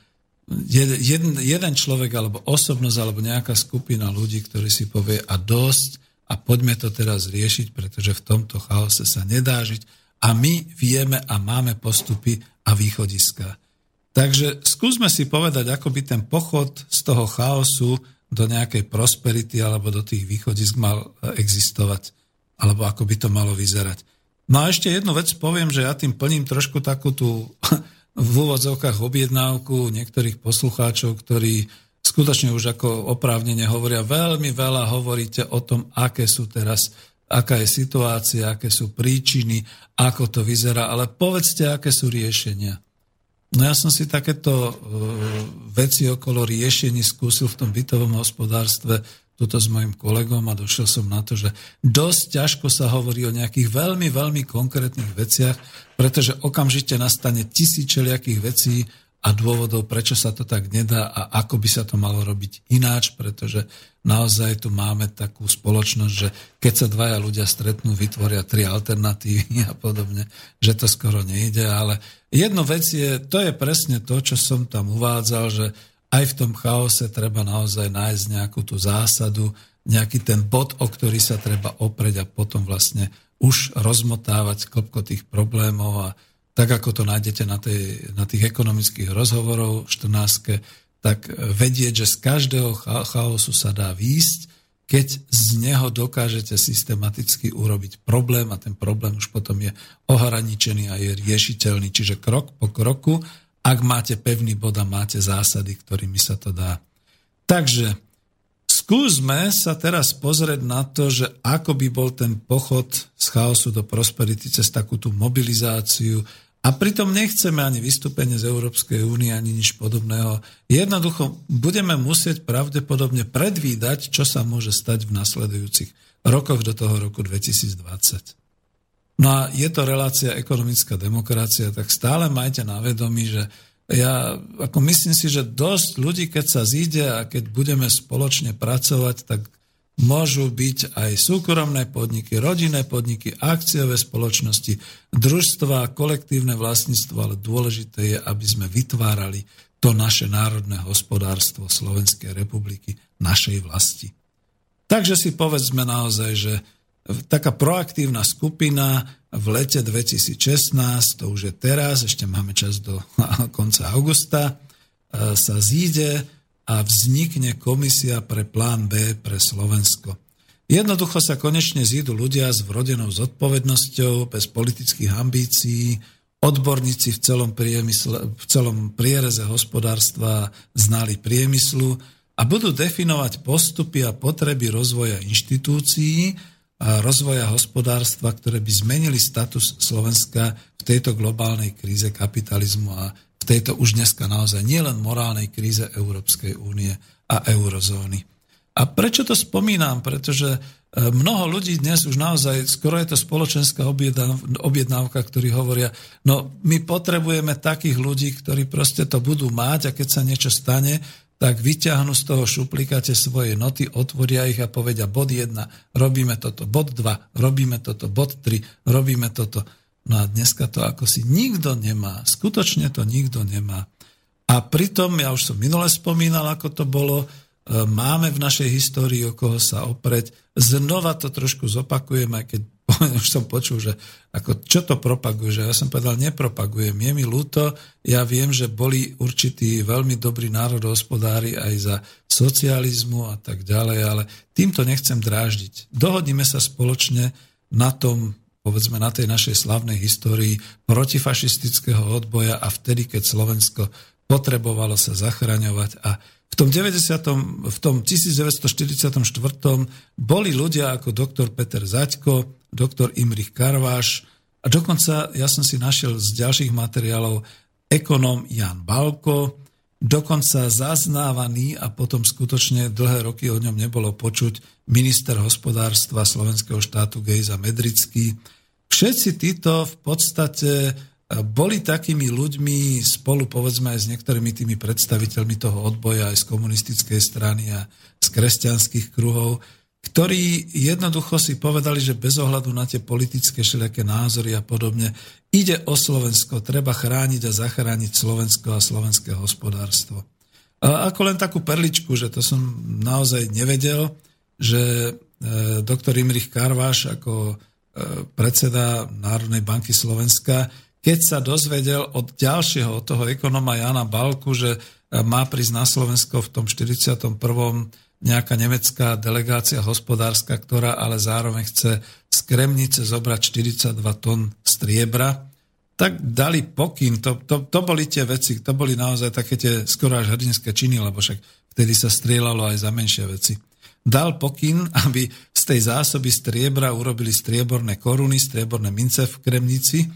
jeden, jeden človek alebo osobnosť alebo nejaká skupina ľudí, ktorí si povie a dosť a poďme to teraz riešiť, pretože v tomto chaose sa nedá žiť a my vieme a máme postupy a východiska. Takže skúsme si povedať, ako by ten pochod z toho chaosu do nejakej prosperity alebo do tých východisk mal existovať alebo ako by to malo vyzerať. No a ešte jednu vec poviem, že ja tým plním trošku takú tú v úvodzovkách objednávku niektorých poslucháčov, ktorí skutočne už ako oprávnene hovoria, veľmi veľa hovoríte o tom, aké sú teraz, aká je situácia, aké sú príčiny, ako to vyzerá, ale povedzte, aké sú riešenia. No ja som si takéto uh, veci okolo riešení skúsil v tom bytovom hospodárstve tuto s mojim kolegom a došiel som na to, že dosť ťažko sa hovorí o nejakých veľmi, veľmi konkrétnych veciach, pretože okamžite nastane tisíc vecí a dôvodov, prečo sa to tak nedá a ako by sa to malo robiť ináč, pretože naozaj tu máme takú spoločnosť, že keď sa dvaja ľudia stretnú, vytvoria tri alternatívy a podobne, že to skoro nejde, ale jedno vec je, to je presne to, čo som tam uvádzal, že aj v tom chaose treba naozaj nájsť nejakú tú zásadu, nejaký ten bod, o ktorý sa treba opreť a potom vlastne už rozmotávať klopko tých problémov a tak ako to nájdete na, tej, na tých ekonomických rozhovorov 14, tak vedieť, že z každého chaosu sa dá výjsť, keď z neho dokážete systematicky urobiť problém a ten problém už potom je ohraničený a je riešiteľný. Čiže krok po kroku, ak máte pevný bod a máte zásady, ktorými sa to dá. Takže skúsme sa teraz pozrieť na to, že ako by bol ten pochod z chaosu do prosperity cez takúto mobilizáciu, a pritom nechceme ani vystúpenie z Európskej únie, ani nič podobného. Jednoducho budeme musieť pravdepodobne predvídať, čo sa môže stať v nasledujúcich rokoch do toho roku 2020. No a je to relácia ekonomická demokracia, tak stále majte na vedomí, že ja ako myslím si, že dosť ľudí, keď sa zíde a keď budeme spoločne pracovať, tak môžu byť aj súkromné podniky, rodinné podniky, akciové spoločnosti, družstva, kolektívne vlastníctvo, ale dôležité je, aby sme vytvárali to naše národné hospodárstvo Slovenskej republiky, našej vlasti. Takže si povedzme naozaj, že taká proaktívna skupina v lete 2016, to už je teraz, ešte máme čas do konca augusta, e, sa zíde a vznikne komisia pre plán B pre Slovensko. Jednoducho sa konečne zídu ľudia s vrodenou zodpovednosťou, bez politických ambícií, odborníci v celom, priemysle, v celom priereze hospodárstva znali priemyslu a budú definovať postupy a potreby rozvoja inštitúcií rozvoja hospodárstva, ktoré by zmenili status Slovenska v tejto globálnej kríze kapitalizmu a v tejto už dneska naozaj nielen morálnej kríze Európskej únie a eurozóny. A prečo to spomínam? Pretože e, mnoho ľudí dnes už naozaj, skoro je to spoločenská objednávka, ktorí hovoria, no my potrebujeme takých ľudí, ktorí proste to budú mať a keď sa niečo stane, tak vyťahnú z toho šuplikáte svoje noty, otvoria ich a povedia bod 1, robíme toto, bod 2, robíme toto, bod 3, robíme toto. No a dneska to ako si nikto nemá. Skutočne to nikto nemá. A pritom, ja už som minule spomínal, ako to bolo, e, máme v našej histórii o koho sa opreť. Znova to trošku zopakujem, aj keď už som počul, že ako, čo to propaguje, že ja som povedal, nepropagujem, je mi ľúto, ja viem, že boli určití veľmi dobrí národohospodári aj za socializmu a tak ďalej, ale týmto nechcem dráždiť. Dohodnime sa spoločne na tom, povedzme na tej našej slavnej histórii protifašistického odboja a vtedy, keď Slovensko potrebovalo sa zachraňovať a v tom, 90, v tom 1944 boli ľudia ako doktor Peter Zaďko, doktor Imrich Karváš a dokonca ja som si našiel z ďalších materiálov ekonom Jan Balko, dokonca zaznávaný a potom skutočne dlhé roky o ňom nebolo počuť minister hospodárstva slovenského štátu Gejza Medrický. Všetci títo v podstate e, boli takými ľuďmi spolu povedzme aj s niektorými tými predstaviteľmi toho odboja aj z komunistickej strany a z kresťanských kruhov, ktorí jednoducho si povedali, že bez ohľadu na tie politické všelijaké názory a podobne, ide o Slovensko, treba chrániť a zachrániť Slovensko a slovenské hospodárstvo. A ako len takú perličku, že to som naozaj nevedel, že e, doktor Imrich Karváš ako e, predseda Národnej banky Slovenska, keď sa dozvedel od ďalšieho, od toho ekonoma Jana Balku, že e, má prísť na Slovensko v tom 41 nejaká nemecká delegácia hospodárska, ktorá ale zároveň chce z Kremnice zobrať 42 tón striebra, tak dali pokyn. To, to, to boli tie veci, to boli naozaj také tie skoro až hrdinské činy, lebo však vtedy sa strieľalo aj za menšie veci. Dal pokyn, aby z tej zásoby striebra urobili strieborné koruny, strieborné mince v Kremnici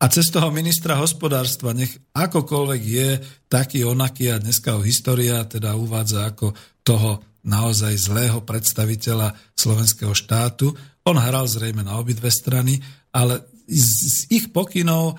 a cez toho ministra hospodárstva, nech akokoľvek je taký onaký a dneska ho história teda uvádza ako toho naozaj zlého predstaviteľa slovenského štátu. On hral zrejme na obidve strany, ale z, ich pokynov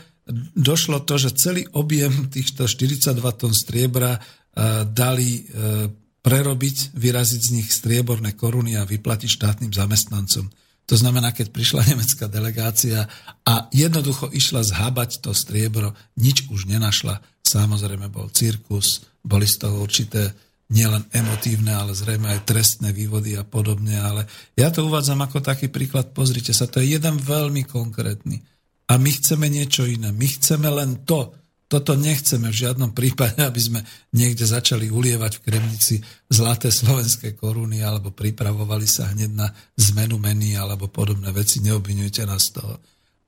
došlo to, že celý objem týchto 42 tón striebra uh, dali uh, prerobiť, vyraziť z nich strieborné koruny a vyplatiť štátnym zamestnancom. To znamená, keď prišla nemecká delegácia a jednoducho išla zhábať to striebro, nič už nenašla. Samozrejme bol cirkus, boli z toho určité nielen emotívne, ale zrejme aj trestné vývody a podobne. Ale ja to uvádzam ako taký príklad. Pozrite sa, to je jeden veľmi konkrétny. A my chceme niečo iné. My chceme len to, toto nechceme v žiadnom prípade, aby sme niekde začali ulievať v Kremnici zlaté slovenské koruny alebo pripravovali sa hneď na zmenu meny alebo podobné veci. Neobvinujte nás z toho.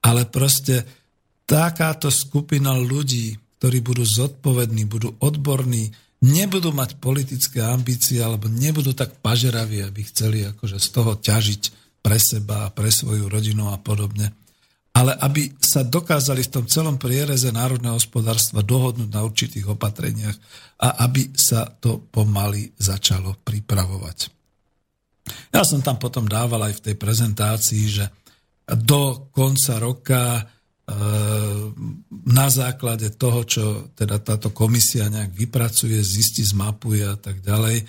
Ale proste takáto skupina ľudí, ktorí budú zodpovední, budú odborní, nebudú mať politické ambície alebo nebudú tak pažeraví, aby chceli akože z toho ťažiť pre seba, pre svoju rodinu a podobne ale aby sa dokázali v tom celom priereze národného hospodárstva dohodnúť na určitých opatreniach a aby sa to pomaly začalo pripravovať. Ja som tam potom dával aj v tej prezentácii, že do konca roka na základe toho, čo teda táto komisia nejak vypracuje, zistí, zmapuje a tak ďalej, e,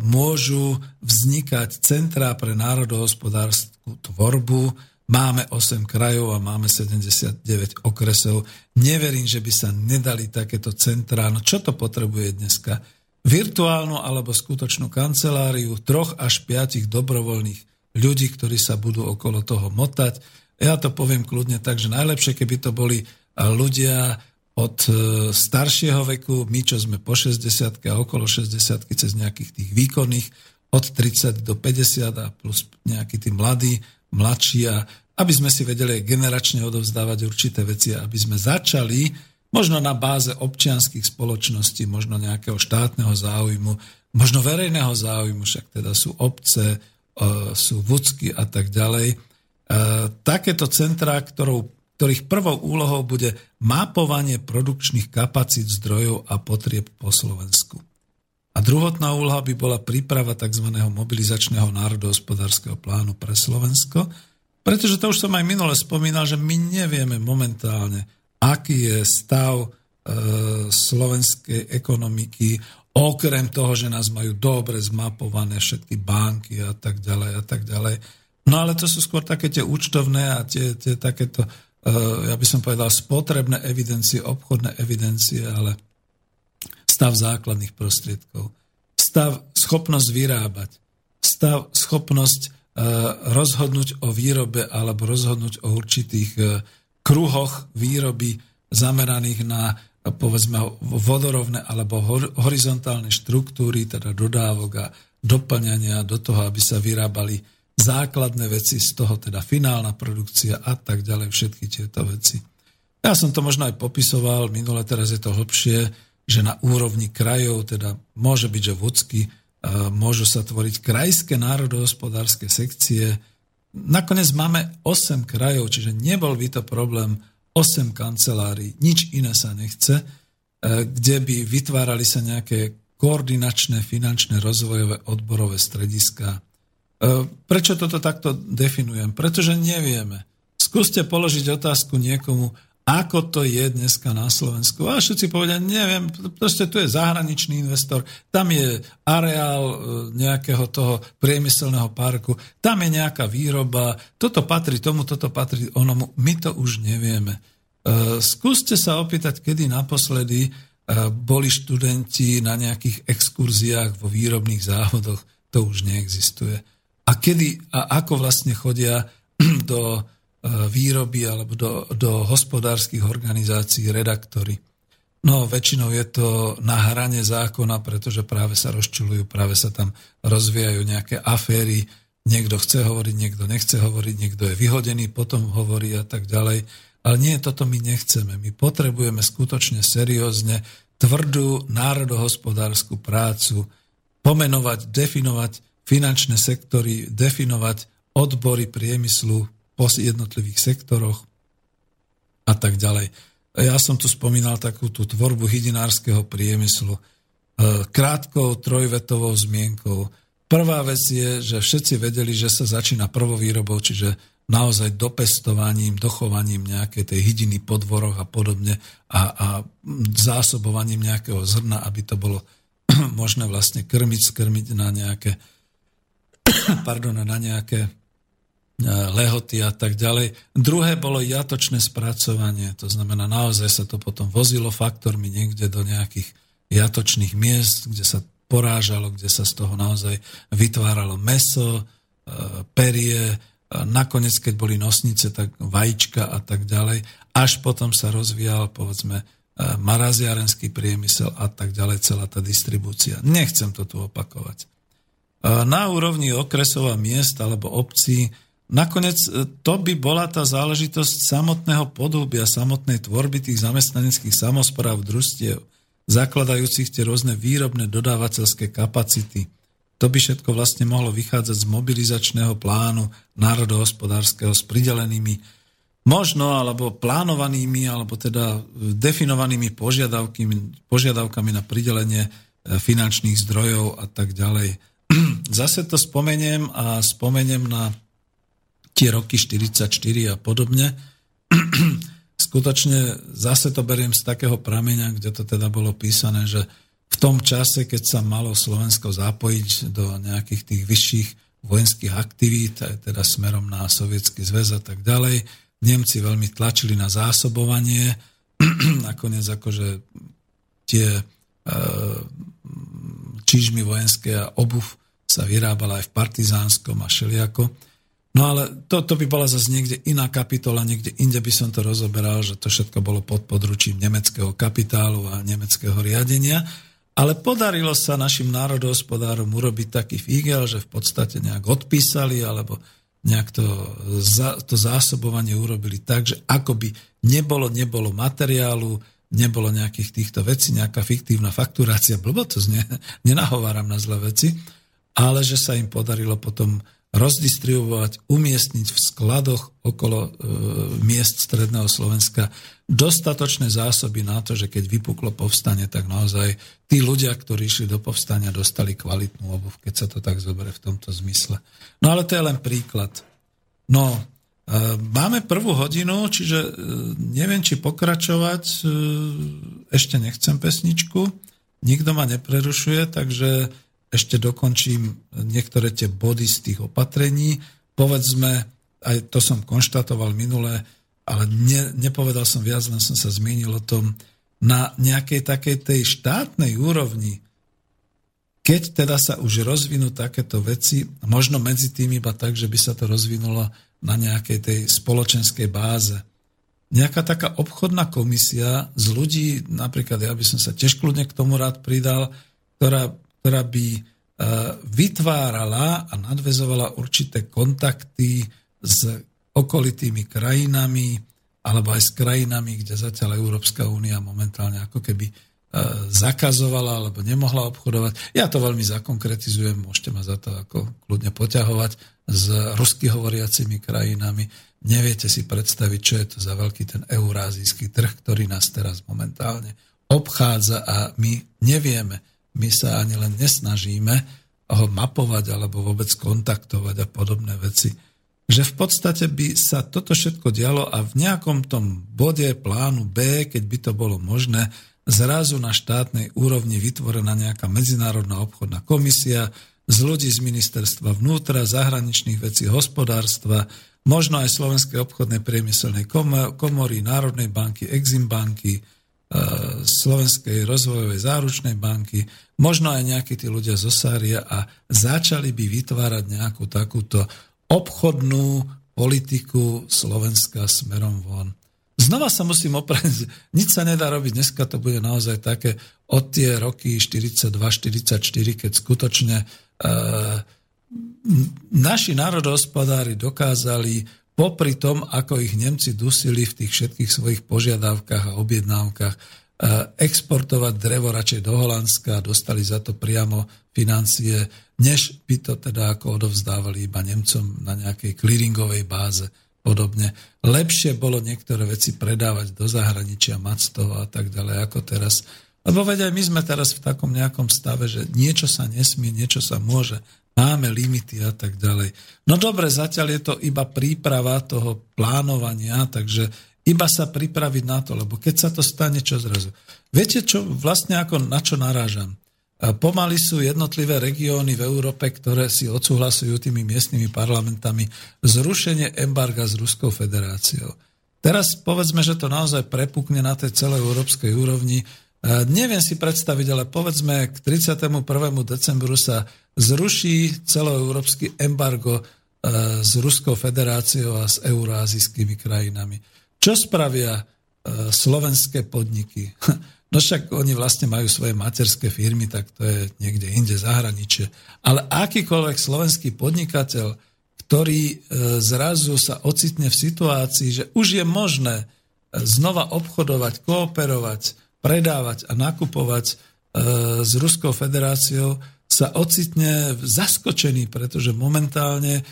môžu vznikať centrá pre národohospodárskú tvorbu, Máme 8 krajov a máme 79 okresov. Neverím, že by sa nedali takéto centrá. No čo to potrebuje dneska? Virtuálnu alebo skutočnú kanceláriu troch až piatich dobrovoľných ľudí, ktorí sa budú okolo toho motať. Ja to poviem kľudne tak, že najlepšie, keby to boli ľudia od e, staršieho veku, my, čo sme po 60 a okolo 60 cez nejakých tých výkonných, od 30 do 50 a plus nejakí tí mladí, mladší a aby sme si vedeli generačne odovzdávať určité veci aby sme začali možno na báze občianských spoločností, možno nejakého štátneho záujmu, možno verejného záujmu, však teda sú obce, e, sú vúcky a tak ďalej. E, takéto centrá, ktorou, ktorých prvou úlohou bude mapovanie produkčných kapacít zdrojov a potrieb po Slovensku. A druhotná úloha by bola príprava tzv. mobilizačného národohospodárskeho plánu pre Slovensko, pretože to už som aj minule spomínal, že my nevieme momentálne, aký je stav e, slovenskej ekonomiky, okrem toho, že nás majú dobre zmapované všetky banky a tak ďalej a tak ďalej. No ale to sú skôr také tie účtovné a tie, tie takéto, e, ja by som povedal, spotrebné evidencie, obchodné evidencie, ale stav základných prostriedkov, stav schopnosť vyrábať, stav schopnosť e, rozhodnúť o výrobe alebo rozhodnúť o určitých e, kruhoch výroby zameraných na povedzme vodorovné alebo horizontálne štruktúry, teda dodávok a doplňania do toho, aby sa vyrábali základné veci, z toho teda finálna produkcia a tak ďalej, všetky tieto veci. Ja som to možno aj popisoval, minule teraz je to hlbšie, že na úrovni krajov, teda môže byť, že vúcky, e, môžu sa tvoriť krajské národohospodárske sekcie. Nakoniec máme 8 krajov, čiže nebol by to problém 8 kancelárií, nič iné sa nechce, e, kde by vytvárali sa nejaké koordinačné, finančné, rozvojové, odborové strediska. E, prečo toto takto definujem? Pretože nevieme. Skúste položiť otázku niekomu, ako to je dneska na Slovensku. A všetci povedia, neviem, proste tu je zahraničný investor, tam je areál e, nejakého toho priemyselného parku, tam je nejaká výroba, toto patrí tomu, toto patrí onomu. My to už nevieme. E, skúste sa opýtať, kedy naposledy boli študenti na nejakých exkurziách vo výrobných závodoch. To už neexistuje. A kedy a ako vlastne chodia do E, výroby alebo do, do hospodárskych organizácií redaktory. No väčšinou je to na hrane zákona, pretože práve sa rozčulujú, práve sa tam rozvíjajú nejaké aféry, niekto chce hovoriť, niekto nechce hovoriť, niekto je vyhodený, potom hovorí a tak ďalej. Ale nie, toto my nechceme. My potrebujeme skutočne seriózne tvrdú národohospodárskú prácu, pomenovať, definovať finančné sektory, definovať odbory priemyslu, po jednotlivých sektoroch a tak ďalej. Ja som tu spomínal takú tú tvorbu hydinárskeho priemyslu e, krátkou trojvetovou zmienkou. Prvá vec je, že všetci vedeli, že sa začína prvovýrobou, čiže naozaj dopestovaním, dochovaním nejakej tej hydiny po dvoroch a podobne a, a zásobovaním nejakého zrna, aby to bolo možné vlastne krmiť, skrmiť na nejaké pardon, na nejaké E, lehoty a tak ďalej. Druhé bolo jatočné spracovanie, to znamená naozaj sa to potom vozilo faktormi niekde do nejakých jatočných miest, kde sa porážalo, kde sa z toho naozaj vytváralo meso, e, perie, nakoniec, keď boli nosnice, tak vajíčka a tak ďalej. Až potom sa rozvíjal, povedzme, maraziarenský priemysel a tak ďalej, celá tá distribúcia. Nechcem to tu opakovať. E, na úrovni okresov a miest alebo obcí nakoniec e, to by bola tá záležitosť samotného podúbia, samotnej tvorby tých zamestnaneckých samozpráv, družstiev, zakladajúcich tie rôzne výrobné dodávateľské kapacity. To by všetko vlastne mohlo vychádzať z mobilizačného plánu národohospodárskeho s pridelenými možno, alebo plánovanými, alebo teda definovanými požiadavkami, požiadavkami na pridelenie e, finančných zdrojov a tak ďalej. Zase to spomeniem a spomeniem na tie roky 44 a podobne. Skutočne zase to beriem z takého prameňa, kde to teda bolo písané, že v tom čase, keď sa malo Slovensko zapojiť do nejakých tých vyšších vojenských aktivít, teda smerom na Sovietský zväz a tak ďalej, Nemci veľmi tlačili na zásobovanie, nakoniec akože tie e, čižmy vojenské a obuv sa vyrábala aj v partizánskom a šeliako. No ale to, to by bola zase niekde iná kapitola, niekde inde by som to rozoberal, že to všetko bolo pod područím nemeckého kapitálu a nemeckého riadenia. Ale podarilo sa našim národohospodárom urobiť taký fígel, že v podstate nejak odpísali alebo nejak to, to zásobovanie urobili tak, že ako by nebolo, nebolo materiálu, nebolo nejakých týchto vecí, nejaká fiktívna fakturácia, blbo to znie, nenahováram na zlé veci, ale že sa im podarilo potom rozdistribuovať, umiestniť v skladoch okolo e, miest Stredného Slovenska dostatočné zásoby na to, že keď vypuklo povstanie, tak naozaj tí ľudia, ktorí išli do povstania, dostali kvalitnú obuv, keď sa to tak zoberie v tomto zmysle. No ale to je len príklad. No, máme prvú hodinu, čiže e, neviem, či pokračovať. E, ešte nechcem pesničku. Nikto ma neprerušuje, takže ešte dokončím niektoré tie body z tých opatrení. Povedzme, aj to som konštatoval minule, ale ne, nepovedal som viac, len som sa zmienil o tom, na nejakej takej tej štátnej úrovni, keď teda sa už rozvinú takéto veci, možno medzi tým iba tak, že by sa to rozvinulo na nejakej tej spoločenskej báze. Nejaká taká obchodná komisia z ľudí, napríklad ja by som sa tiež kľudne k tomu rád pridal, ktorá ktorá by e, vytvárala a nadvezovala určité kontakty s okolitými krajinami alebo aj s krajinami, kde zatiaľ Európska únia momentálne ako keby zakazovala alebo nemohla obchodovať. Ja to veľmi zakonkretizujem, môžete ma za to ako kľudne poťahovať s rusky hovoriacimi krajinami. Neviete si predstaviť, čo je to za veľký ten eurázijský trh, ktorý nás teraz momentálne obchádza a my nevieme, my sa ani len nesnažíme ho mapovať alebo vôbec kontaktovať a podobné veci. Že v podstate by sa toto všetko dialo a v nejakom tom bode plánu B, keď by to bolo možné, zrazu na štátnej úrovni vytvorená nejaká medzinárodná obchodná komisia z ľudí z ministerstva vnútra, zahraničných vecí, hospodárstva, možno aj Slovenskej obchodnej priemyselnej komory, Národnej banky, Exim banky, E, Slovenskej rozvojovej záručnej banky, možno aj nejakí tí ľudia zo Sária a začali by vytvárať nejakú takúto obchodnú politiku Slovenska smerom von. Znova sa musím oprať, nič sa nedá robiť, dneska to bude naozaj také od tie roky 42-44, keď skutočne e, naši národohospodári dokázali popri tom, ako ich Nemci dusili v tých všetkých svojich požiadavkách a objednávkach, e, exportovať drevo radšej do Holandska a dostali za to priamo financie, než by to teda ako odovzdávali iba Nemcom na nejakej clearingovej báze podobne. Lepšie bolo niektoré veci predávať do zahraničia, mať z toho a tak ďalej ako teraz. Lebo veď aj my sme teraz v takom nejakom stave, že niečo sa nesmie, niečo sa môže máme limity a tak ďalej. No dobre, zatiaľ je to iba príprava toho plánovania, takže iba sa pripraviť na to, lebo keď sa to stane, čo zrazu. Viete, čo vlastne ako na čo narážam? Pomaly sú jednotlivé regióny v Európe, ktoré si odsúhlasujú tými miestnymi parlamentami zrušenie embarga s Ruskou federáciou. Teraz povedzme, že to naozaj prepukne na tej celej európskej úrovni E, neviem si predstaviť, ale povedzme k 31. decembru sa zruší celoeurópsky embargo e, s Ruskou federáciou a s euroazijskými krajinami. Čo spravia e, slovenské podniky. No však oni vlastne majú svoje materské firmy, tak to je niekde inde zahraničie. Ale akýkoľvek slovenský podnikateľ, ktorý e, zrazu sa ocitne v situácii, že už je možné e, znova obchodovať, kooperovať, predávať a nakupovať e, s Ruskou federáciou, sa ocitne zaskočený, pretože momentálne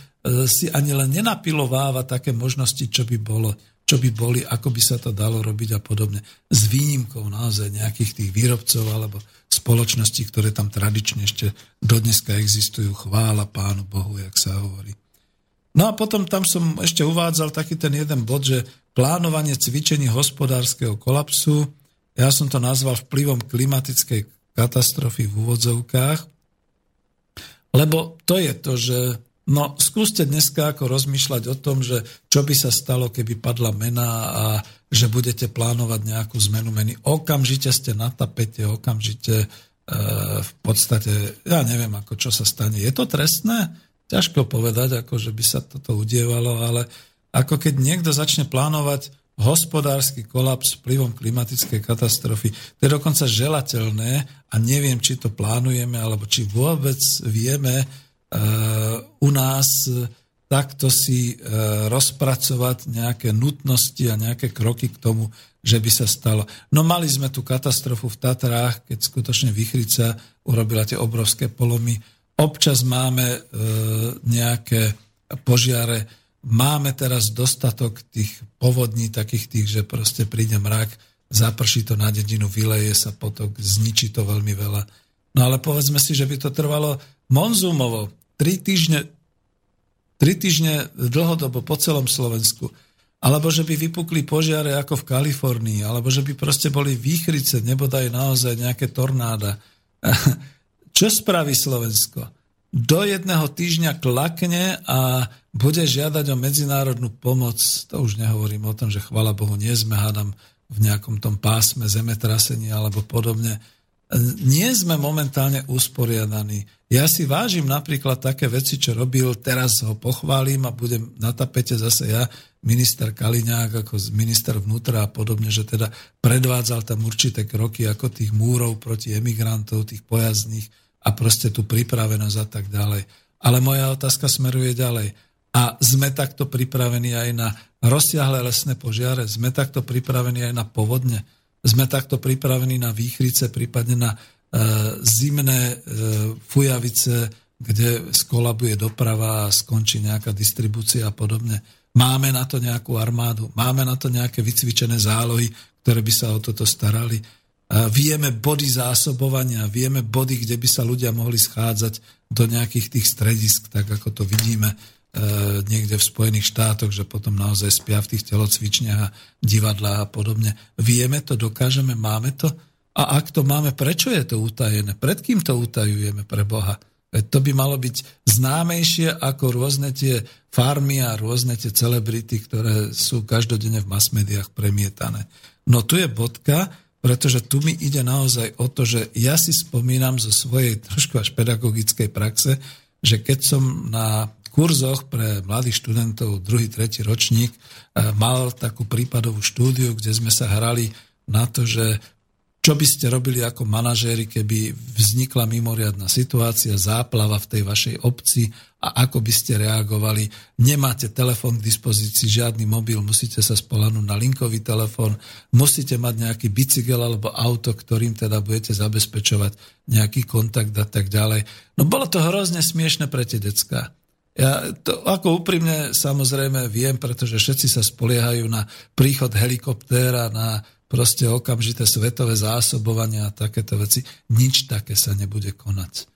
si ani len nenapilováva také možnosti, čo by bolo čo by boli, ako by sa to dalo robiť a podobne. S výnimkou naozaj nejakých tých výrobcov alebo spoločností, ktoré tam tradične ešte dodneska existujú. Chvála Pánu Bohu, jak sa hovorí. No a potom tam som ešte uvádzal taký ten jeden bod, že plánovanie cvičení hospodárskeho kolapsu, ja som to nazval vplyvom klimatickej katastrofy v úvodzovkách, lebo to je to, že No skúste dneska ako rozmýšľať o tom, že čo by sa stalo, keby padla mena a že budete plánovať nejakú zmenu meny. Okamžite ste na tapete, okamžite e, v podstate, ja neviem, ako čo sa stane. Je to trestné? Ťažko povedať, ako že by sa toto udievalo, ale ako keď niekto začne plánovať hospodársky kolaps vplyvom klimatickej katastrofy. To je dokonca želateľné a neviem, či to plánujeme, alebo či vôbec vieme, u nás takto si e, rozpracovať nejaké nutnosti a nejaké kroky k tomu, že by sa stalo. No mali sme tu katastrofu v Tatrách, keď skutočne Vychrica urobila tie obrovské polomy. Občas máme nejaké požiare. Máme teraz dostatok tých povodní, takých tých, že proste príde mrak, zaprší to na dedinu, vyleje sa potok, zničí to veľmi veľa. No ale povedzme si, že by to trvalo Monzumovo, tri týždne, tri týždne dlhodobo po celom Slovensku, alebo že by vypukli požiare ako v Kalifornii, alebo že by proste boli výchrice, nebodaj naozaj nejaké tornáda. Čo spraví Slovensko? Do jedného týždňa klakne a bude žiadať o medzinárodnú pomoc. To už nehovorím o tom, že chvala Bohu, nie sme, hádam, v nejakom tom pásme zemetrasenia alebo podobne nie sme momentálne usporiadaní. Ja si vážim napríklad také veci, čo robil, teraz ho pochválim a budem na tapete zase ja, minister Kaliňák, ako minister vnútra a podobne, že teda predvádzal tam určité kroky ako tých múrov proti emigrantov, tých pojazdných a proste tú pripravenosť a tak ďalej. Ale moja otázka smeruje ďalej. A sme takto pripravení aj na rozsiahle lesné požiare, sme takto pripravení aj na povodne, sme takto pripravení na výchrice, prípadne na zimné e, fujavice, kde skolabuje doprava a skončí nejaká distribúcia a podobne. Máme na to nejakú armádu, máme na to nejaké vycvičené zálohy, ktoré by sa o toto starali. Vieme body zásobovania, vieme body, kde by sa ľudia mohli schádzať do nejakých tých stredisk, tak ako to vidíme E, niekde v Spojených štátoch, že potom naozaj spia v tých telocvičniach a divadlá a podobne. Vieme to, dokážeme, máme to? A ak to máme, prečo je to utajené? Pred kým to utajujeme pre Boha? To by malo byť známejšie ako rôzne tie farmy a rôzne tie celebrity, ktoré sú každodenne v mass médiách premietané. No tu je bodka, pretože tu mi ide naozaj o to, že ja si spomínam zo svojej trošku až pedagogickej praxe, že keď som na kurzoch pre mladých študentov, druhý, tretí ročník, e, mal takú prípadovú štúdiu, kde sme sa hrali na to, že čo by ste robili ako manažéri, keby vznikla mimoriadná situácia, záplava v tej vašej obci a ako by ste reagovali. Nemáte telefón k dispozícii, žiadny mobil, musíte sa spolanúť na linkový telefón, musíte mať nejaký bicykel alebo auto, ktorým teda budete zabezpečovať nejaký kontakt a tak ďalej. No bolo to hrozne smiešne pre tie decka. Ja to ako úprimne samozrejme viem, pretože všetci sa spoliehajú na príchod helikoptéra, na proste okamžité svetové zásobovanie a takéto veci. Nič také sa nebude konať.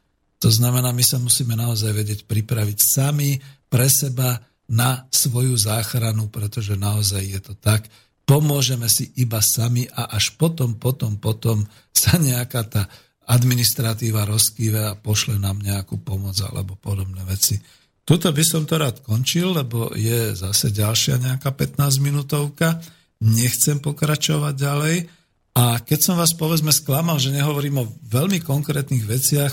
To znamená, my sa musíme naozaj vedieť pripraviť sami pre seba na svoju záchranu, pretože naozaj je to tak. Pomôžeme si iba sami a až potom, potom, potom sa nejaká tá administratíva rozkýve a pošle nám nejakú pomoc alebo podobné veci. Tuto by som to rád končil, lebo je zase ďalšia nejaká 15 minútovka. Nechcem pokračovať ďalej. A keď som vás povedzme sklamal, že nehovorím o veľmi konkrétnych veciach,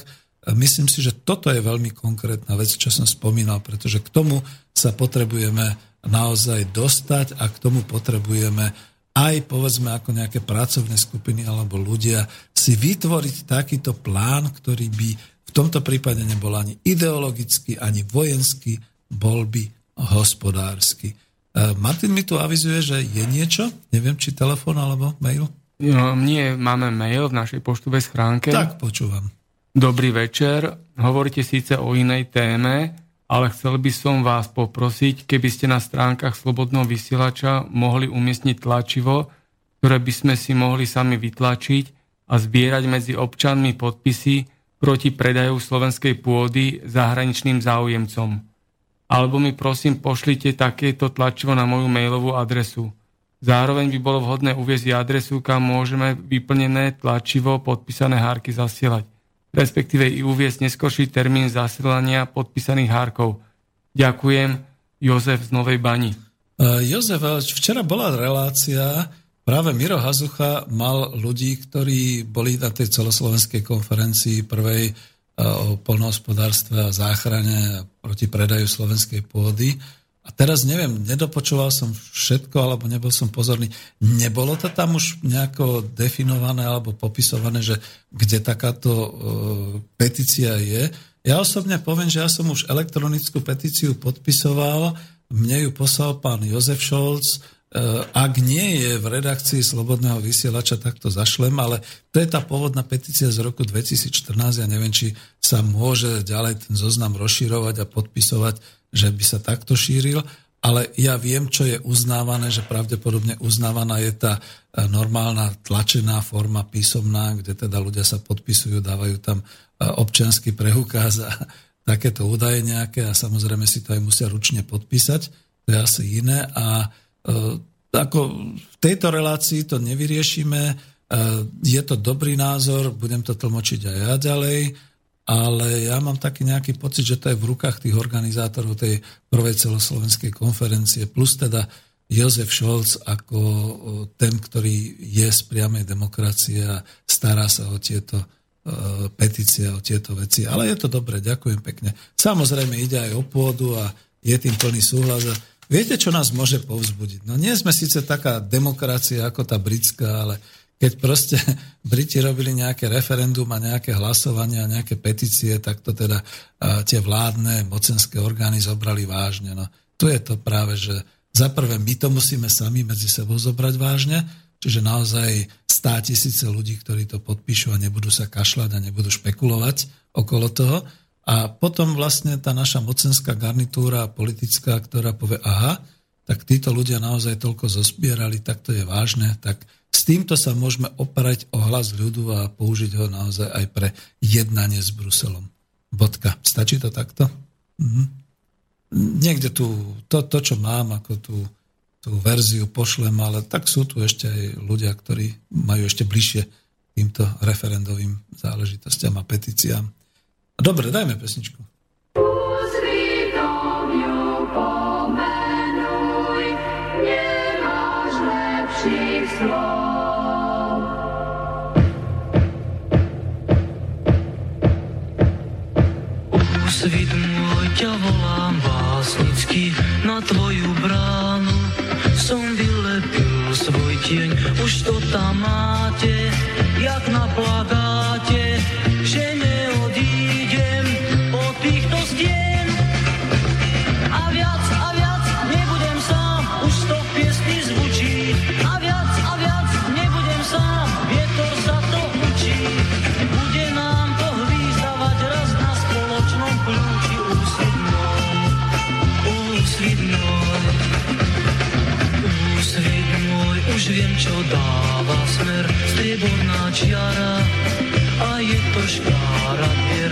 myslím si, že toto je veľmi konkrétna vec, čo som spomínal, pretože k tomu sa potrebujeme naozaj dostať a k tomu potrebujeme aj povedzme ako nejaké pracovné skupiny alebo ľudia si vytvoriť takýto plán, ktorý by v tomto prípade nebol ani ideologický, ani vojenský, bol by hospodársky. E, Martin mi tu avizuje, že je niečo, neviem, či telefon alebo mail. No, nie, máme mail v našej poštuvej schránke. Tak, počúvam. Dobrý večer. Hovoríte síce o inej téme, ale chcel by som vás poprosiť, keby ste na stránkach Slobodného vysielača mohli umiestniť tlačivo, ktoré by sme si mohli sami vytlačiť a zbierať medzi občanmi podpisy proti predaju slovenskej pôdy zahraničným záujemcom. Alebo mi prosím pošlite takéto tlačivo na moju mailovú adresu. Zároveň by bolo vhodné uviezť adresu, kam môžeme vyplnené tlačivo podpísané hárky zasielať respektíve i uviesť neskorší termín zasielania podpísaných hárkov. Ďakujem, Jozef z Novej Bani. Uh, Jozef, včera bola relácia, práve Miro Hazucha mal ľudí, ktorí boli na tej celoslovenskej konferencii prvej o polnohospodárstve a záchrane proti predaju slovenskej pôdy a teraz neviem, nedopočúval som všetko, alebo nebol som pozorný. Nebolo to tam už nejako definované alebo popisované, že kde takáto e, petícia je. Ja osobne poviem, že ja som už elektronickú petíciu podpisoval, mne ju poslal pán Jozef e, ak nie je v redakcii Slobodného vysielača, tak to zašlem, ale to je tá pôvodná petícia z roku 2014. Ja neviem, či sa môže ďalej ten zoznam rozširovať a podpisovať že by sa takto šíril, ale ja viem, čo je uznávané, že pravdepodobne uznávaná je tá e, normálna tlačená forma písomná, kde teda ľudia sa podpisujú, dávajú tam e, občianský prehukaz a takéto údaje nejaké a samozrejme si to aj musia ručne podpísať, to je asi iné a ako v tejto relácii to nevyriešime, je to dobrý názor, budem to tlmočiť aj ja ďalej, ale ja mám taký nejaký pocit, že to je v rukách tých organizátorov tej prvej celoslovenskej konferencie, plus teda Jozef Scholz ako ten, ktorý je z priamej demokracie a stará sa o tieto e, petície, o tieto veci. Ale je to dobre, ďakujem pekne. Samozrejme ide aj o pôdu a je tým plný súhlas. Viete, čo nás môže povzbudiť? No nie sme síce taká demokracia ako tá britská, ale keď proste Briti robili nejaké referendum a nejaké hlasovania a nejaké petície, tak to teda tie vládne mocenské orgány zobrali vážne. No, tu je to práve, že za prvé my to musíme sami medzi sebou zobrať vážne, čiže naozaj stá tisíce ľudí, ktorí to podpíšu a nebudú sa kašľať a nebudú špekulovať okolo toho. A potom vlastne tá naša mocenská garnitúra politická, ktorá povie, aha, tak títo ľudia naozaj toľko zozbierali, tak to je vážne, tak s týmto sa môžeme operať o hlas ľudu a použiť ho naozaj aj pre jednanie s Bruselom. Bodka. Stačí to takto? Mhm. Niekde tu, to, to, čo mám, ako tú, tú verziu pošlem, ale tak sú tu ešte aj ľudia, ktorí majú ešte bližšie týmto referendovým záležitostiam a petíciám. Dobre, dajme pesničku. Svit môj, ťa volám básnicky na tvoju bránu. Som vylepil svoj tieň, už to tam máte, jak na plagáte, čiara. A je to škára vier,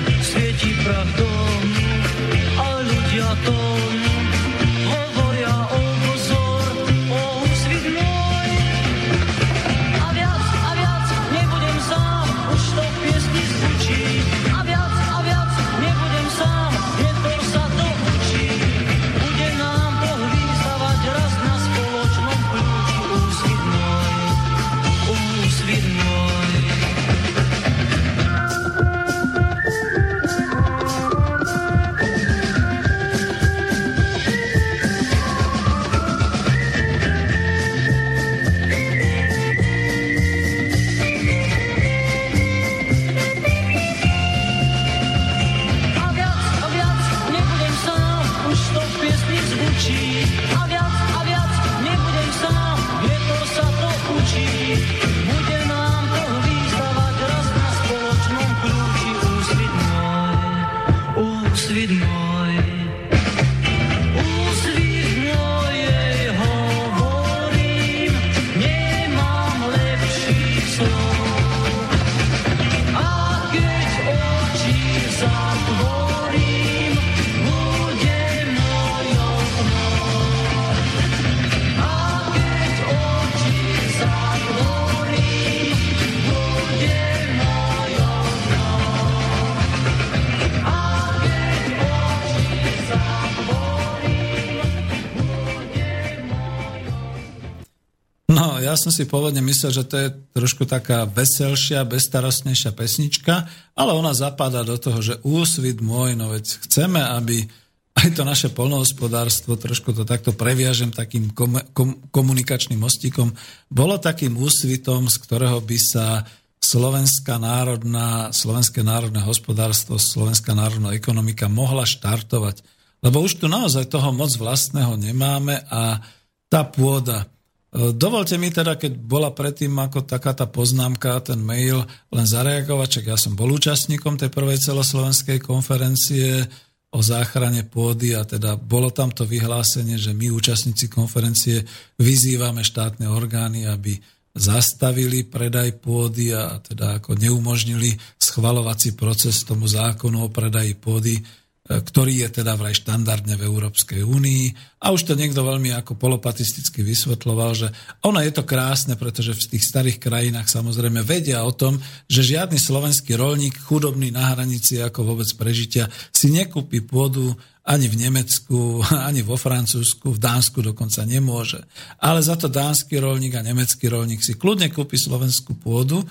ja som si pôvodne myslel, že to je trošku taká veselšia, bezstarostnejšia pesnička, ale ona zapadá do toho, že úsvit môj, no veď chceme, aby aj to naše polnohospodárstvo, trošku to takto previažem takým kom, kom, komunikačným mostíkom, bolo takým úsvitom, z ktorého by sa slovenská národná, slovenské národné hospodárstvo, slovenská národná ekonomika mohla štartovať. Lebo už tu naozaj toho moc vlastného nemáme a tá pôda, Dovolte mi teda, keď bola predtým ako taká tá poznámka, ten mail, len zareagovať, čak ja som bol účastníkom tej prvej celoslovenskej konferencie o záchrane pôdy a teda bolo tam to vyhlásenie, že my účastníci konferencie vyzývame štátne orgány, aby zastavili predaj pôdy a teda ako neumožnili schvalovací proces tomu zákonu o predaji pôdy ktorý je teda vraj štandardne v Európskej únii. A už to niekto veľmi ako polopatisticky vysvetloval, že ono je to krásne, pretože v tých starých krajinách samozrejme vedia o tom, že žiadny slovenský rolník, chudobný na hranici ako vôbec prežitia, si nekúpi pôdu ani v Nemecku, ani vo Francúzsku, v Dánsku dokonca nemôže. Ale za to dánsky rolník a nemecký rolník si kľudne kúpi slovenskú pôdu,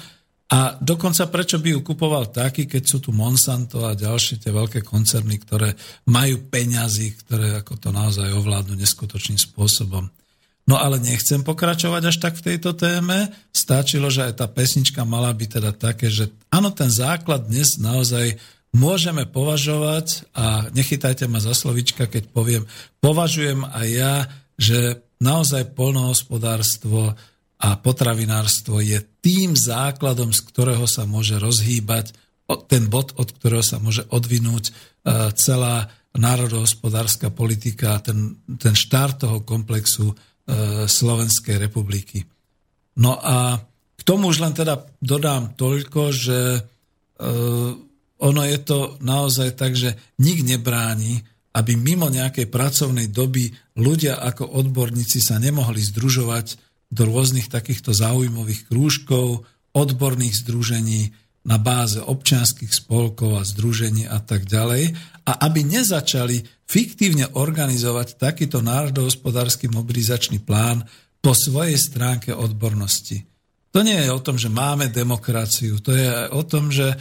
a dokonca prečo by ju kupoval taký, keď sú tu Monsanto a ďalšie tie veľké koncerny, ktoré majú peňazí, ktoré ako to naozaj ovládnu neskutočným spôsobom. No ale nechcem pokračovať až tak v tejto téme. Stačilo, že aj tá pesnička mala byť teda také, že áno, ten základ dnes naozaj môžeme považovať a nechytajte ma za slovička, keď poviem, považujem aj ja, že naozaj polnohospodárstvo a potravinárstvo je tým základom, z ktorého sa môže rozhýbať ten bod, od ktorého sa môže odvinúť e, celá národohospodárska politika, ten, ten štart toho komplexu e, Slovenskej republiky. No a k tomu už len teda dodám toľko, že e, ono je to naozaj tak, že nik nebráni, aby mimo nejakej pracovnej doby ľudia ako odborníci sa nemohli združovať do rôznych takýchto záujmových krúžkov, odborných združení na báze občianských spolkov a združení a tak ďalej. A aby nezačali fiktívne organizovať takýto národohospodársky mobilizačný plán po svojej stránke odbornosti. To nie je o tom, že máme demokraciu, to je o tom, že e,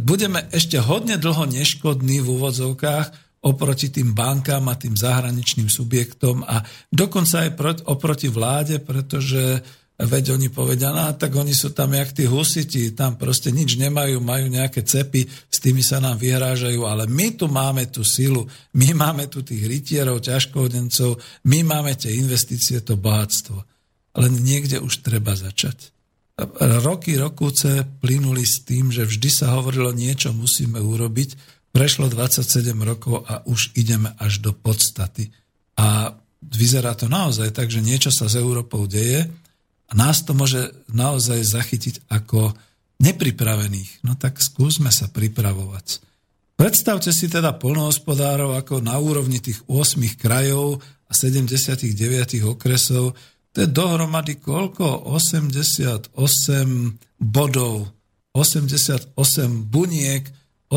budeme ešte hodne dlho neškodní v úvodzovkách, oproti tým bankám a tým zahraničným subjektom a dokonca aj oproti vláde, pretože veď oni povedia, no tak oni sú tam jak tí husiti, tam proste nič nemajú, majú nejaké cepy, s tými sa nám vyhrážajú, ale my tu máme tú silu, my máme tu tých rytierov, ťažkohodencov, my máme tie investície, to bohatstvo. Len niekde už treba začať. Roky, rokúce plynuli s tým, že vždy sa hovorilo, niečo musíme urobiť, Prešlo 27 rokov a už ideme až do podstaty. A vyzerá to naozaj tak, že niečo sa s Európou deje a nás to môže naozaj zachytiť ako nepripravených. No tak skúsme sa pripravovať. Predstavte si teda polnohospodárov ako na úrovni tých 8 krajov a 79 okresov. To je dohromady koľko? 88 bodov, 88 buniek,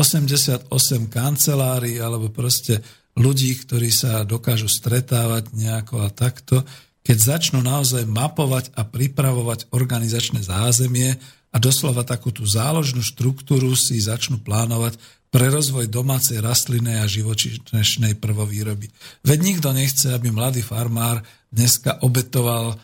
88 kancelárií alebo proste ľudí, ktorí sa dokážu stretávať nejako a takto, keď začnú naozaj mapovať a pripravovať organizačné zázemie a doslova takú tú záložnú štruktúru si začnú plánovať pre rozvoj domácej rastlinnej a živočíšnej prvovýroby. Veď nikto nechce, aby mladý farmár dneska obetoval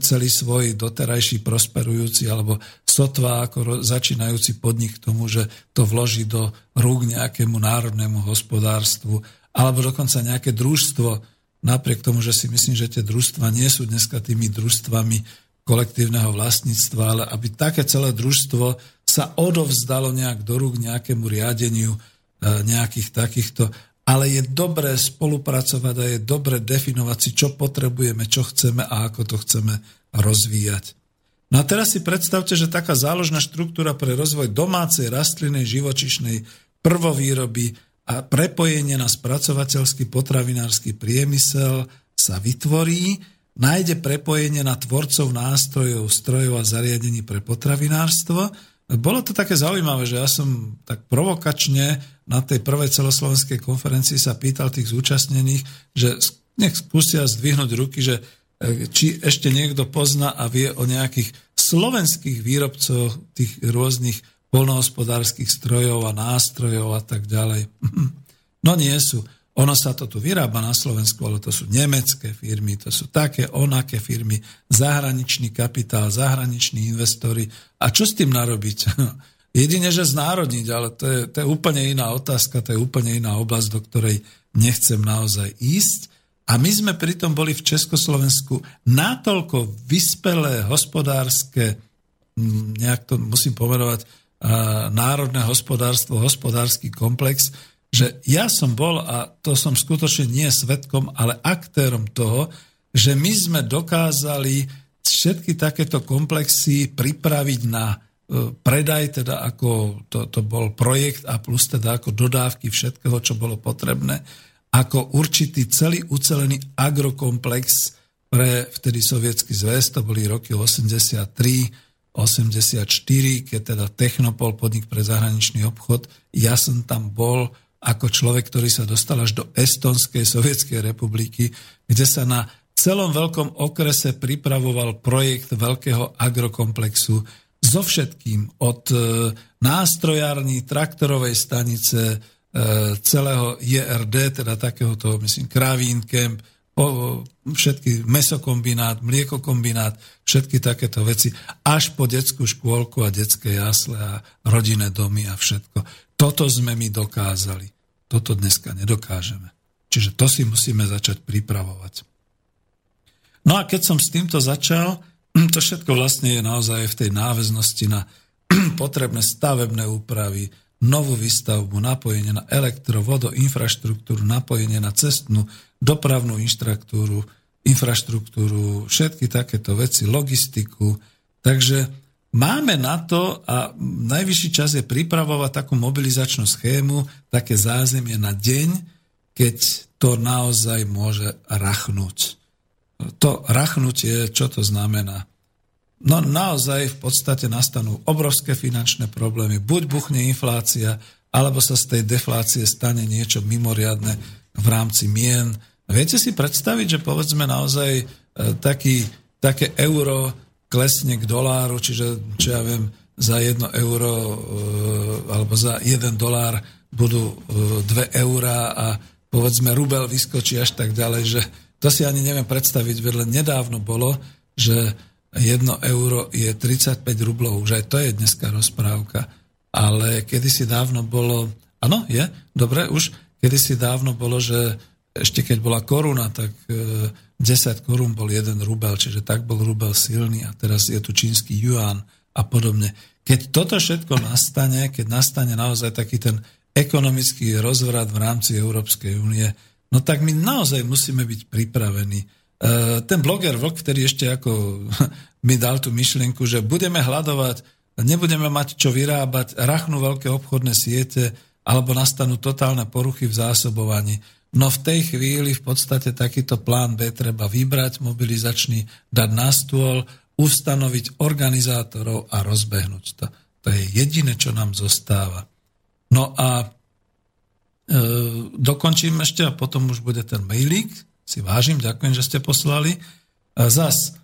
celý svoj doterajší prosperujúci alebo sotva ako začínajúci podnik k tomu, že to vloží do rúk nejakému národnému hospodárstvu alebo dokonca nejaké družstvo, napriek tomu, že si myslím, že tie družstva nie sú dneska tými družstvami kolektívneho vlastníctva, ale aby také celé družstvo sa odovzdalo nejak do rúk nejakému riadeniu, nejakých takýchto ale je dobré spolupracovať a je dobré definovať si, čo potrebujeme, čo chceme a ako to chceme rozvíjať. No a teraz si predstavte, že taká záložná štruktúra pre rozvoj domácej rastlinnej živočišnej prvovýroby a prepojenie na spracovateľský potravinársky priemysel sa vytvorí, nájde prepojenie na tvorcov nástrojov, strojov a zariadení pre potravinárstvo. Bolo to také zaujímavé, že ja som tak provokačne na tej prvej celoslovenskej konferencii sa pýtal tých zúčastnených, že nech skúsia zdvihnúť ruky, že či ešte niekto pozná a vie o nejakých slovenských výrobcoch tých rôznych polnohospodárskych strojov a nástrojov a tak ďalej. No nie sú. Ono sa to tu vyrába na Slovensku, ale to sú nemecké firmy, to sú také, onaké firmy, zahraničný kapitál, zahraniční investori. A čo s tým narobiť? Jedine, že znárodniť, ale to je, to je úplne iná otázka, to je úplne iná oblasť, do ktorej nechcem naozaj ísť. A my sme pritom boli v Československu natoľko vyspelé hospodárske, nejak to musím pomenovať, národné hospodárstvo, hospodársky komplex, že ja som bol, a to som skutočne nie svetkom, ale aktérom toho, že my sme dokázali všetky takéto komplexy pripraviť na e, predaj, teda ako to, to bol projekt a plus teda ako dodávky všetkého, čo bolo potrebné, ako určitý celý ucelený agrokomplex pre vtedy sovietský zväz, to boli roky 83, 84, keď teda Technopol, podnik pre zahraničný obchod, ja som tam bol ako človek, ktorý sa dostal až do Estonskej sovietskej republiky, kde sa na celom veľkom okrese pripravoval projekt veľkého agrokomplexu so všetkým od e, nástrojární, traktorovej stanice, celého JRD, teda takéhoto, myslím, Kravín všetky mesokombinát, mliekokombinát, všetky takéto veci, až po detskú škôlku a detské jasle a rodinné domy a všetko. Toto sme my dokázali. Toto dneska nedokážeme. Čiže to si musíme začať pripravovať. No a keď som s týmto začal, to všetko vlastne je naozaj v tej náväznosti na potrebné stavebné úpravy, novú výstavbu, napojenie na elektro, vodo, infraštruktúru, napojenie na cestnú, dopravnú infraštruktúru, infraštruktúru, všetky takéto veci, logistiku. Takže Máme na to a najvyšší čas je pripravovať takú mobilizačnú schému, také zázemie na deň, keď to naozaj môže rachnúť. To rachnutie, čo to znamená? No naozaj v podstate nastanú obrovské finančné problémy. Buď buchne inflácia, alebo sa z tej deflácie stane niečo mimoriadne v rámci mien. Viete si predstaviť, že povedzme naozaj e, taký, také euro klesne k doláru, čiže čo ja viem, za 1 euro e, alebo za 1 dolár budú 2 e, eurá a povedzme rubel vyskočí až tak ďalej, že to si ani neviem predstaviť, vedľa nedávno bolo, že 1 euro je 35 rublov, už aj to je dneska rozprávka, ale kedysi dávno bolo, áno, je, dobre, už kedysi dávno bolo, že ešte keď bola koruna, tak 10 e, korún bol jeden rubel, čiže tak bol rubel silný a teraz je tu čínsky yuan a podobne. Keď toto všetko nastane, keď nastane naozaj taký ten ekonomický rozvrat v rámci Európskej únie, no tak my naozaj musíme byť pripravení. E, ten bloger Vlk, ktorý ešte ako mi dal tú myšlienku, že budeme hľadovať, nebudeme mať čo vyrábať, rachnú veľké obchodné siete, alebo nastanú totálne poruchy v zásobovaní. No v tej chvíli v podstate takýto plán B treba vybrať, mobilizačný, dať na stôl, ustanoviť organizátorov a rozbehnúť to. To je jediné, čo nám zostáva. No a e, dokončím ešte a potom už bude ten mailík. Si vážim, ďakujem, že ste poslali. Zas,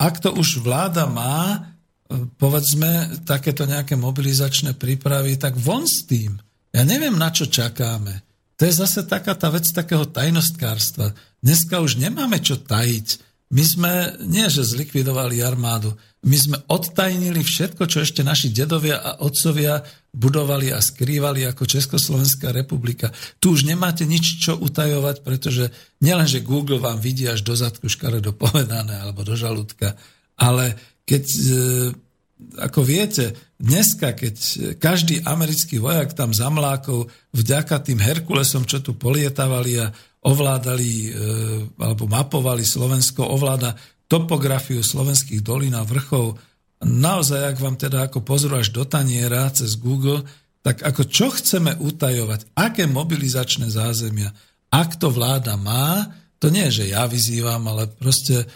ak to už vláda má, e, povedzme, takéto nejaké mobilizačné prípravy, tak von s tým. Ja neviem, na čo čakáme. To je zase taká tá vec takého tajnostkárstva. Dneska už nemáme čo tajiť. My sme, nie že zlikvidovali armádu, my sme odtajnili všetko, čo ešte naši dedovia a otcovia budovali a skrývali ako Československá republika. Tu už nemáte nič čo utajovať, pretože nielen, že Google vám vidí až do zadku škaredo povedané alebo do žalúdka, ale keď e, ako viete, dneska, keď každý americký vojak tam zamlákol vďaka tým Herkulesom, čo tu polietavali a ovládali e, alebo mapovali Slovensko, ovláda topografiu slovenských dolín a vrchov. Naozaj, ak vám teda ako pozrú až do taniera cez Google, tak ako čo chceme utajovať, aké mobilizačné zázemia, ak to vláda má, to nie je, že ja vyzývam, ale proste e,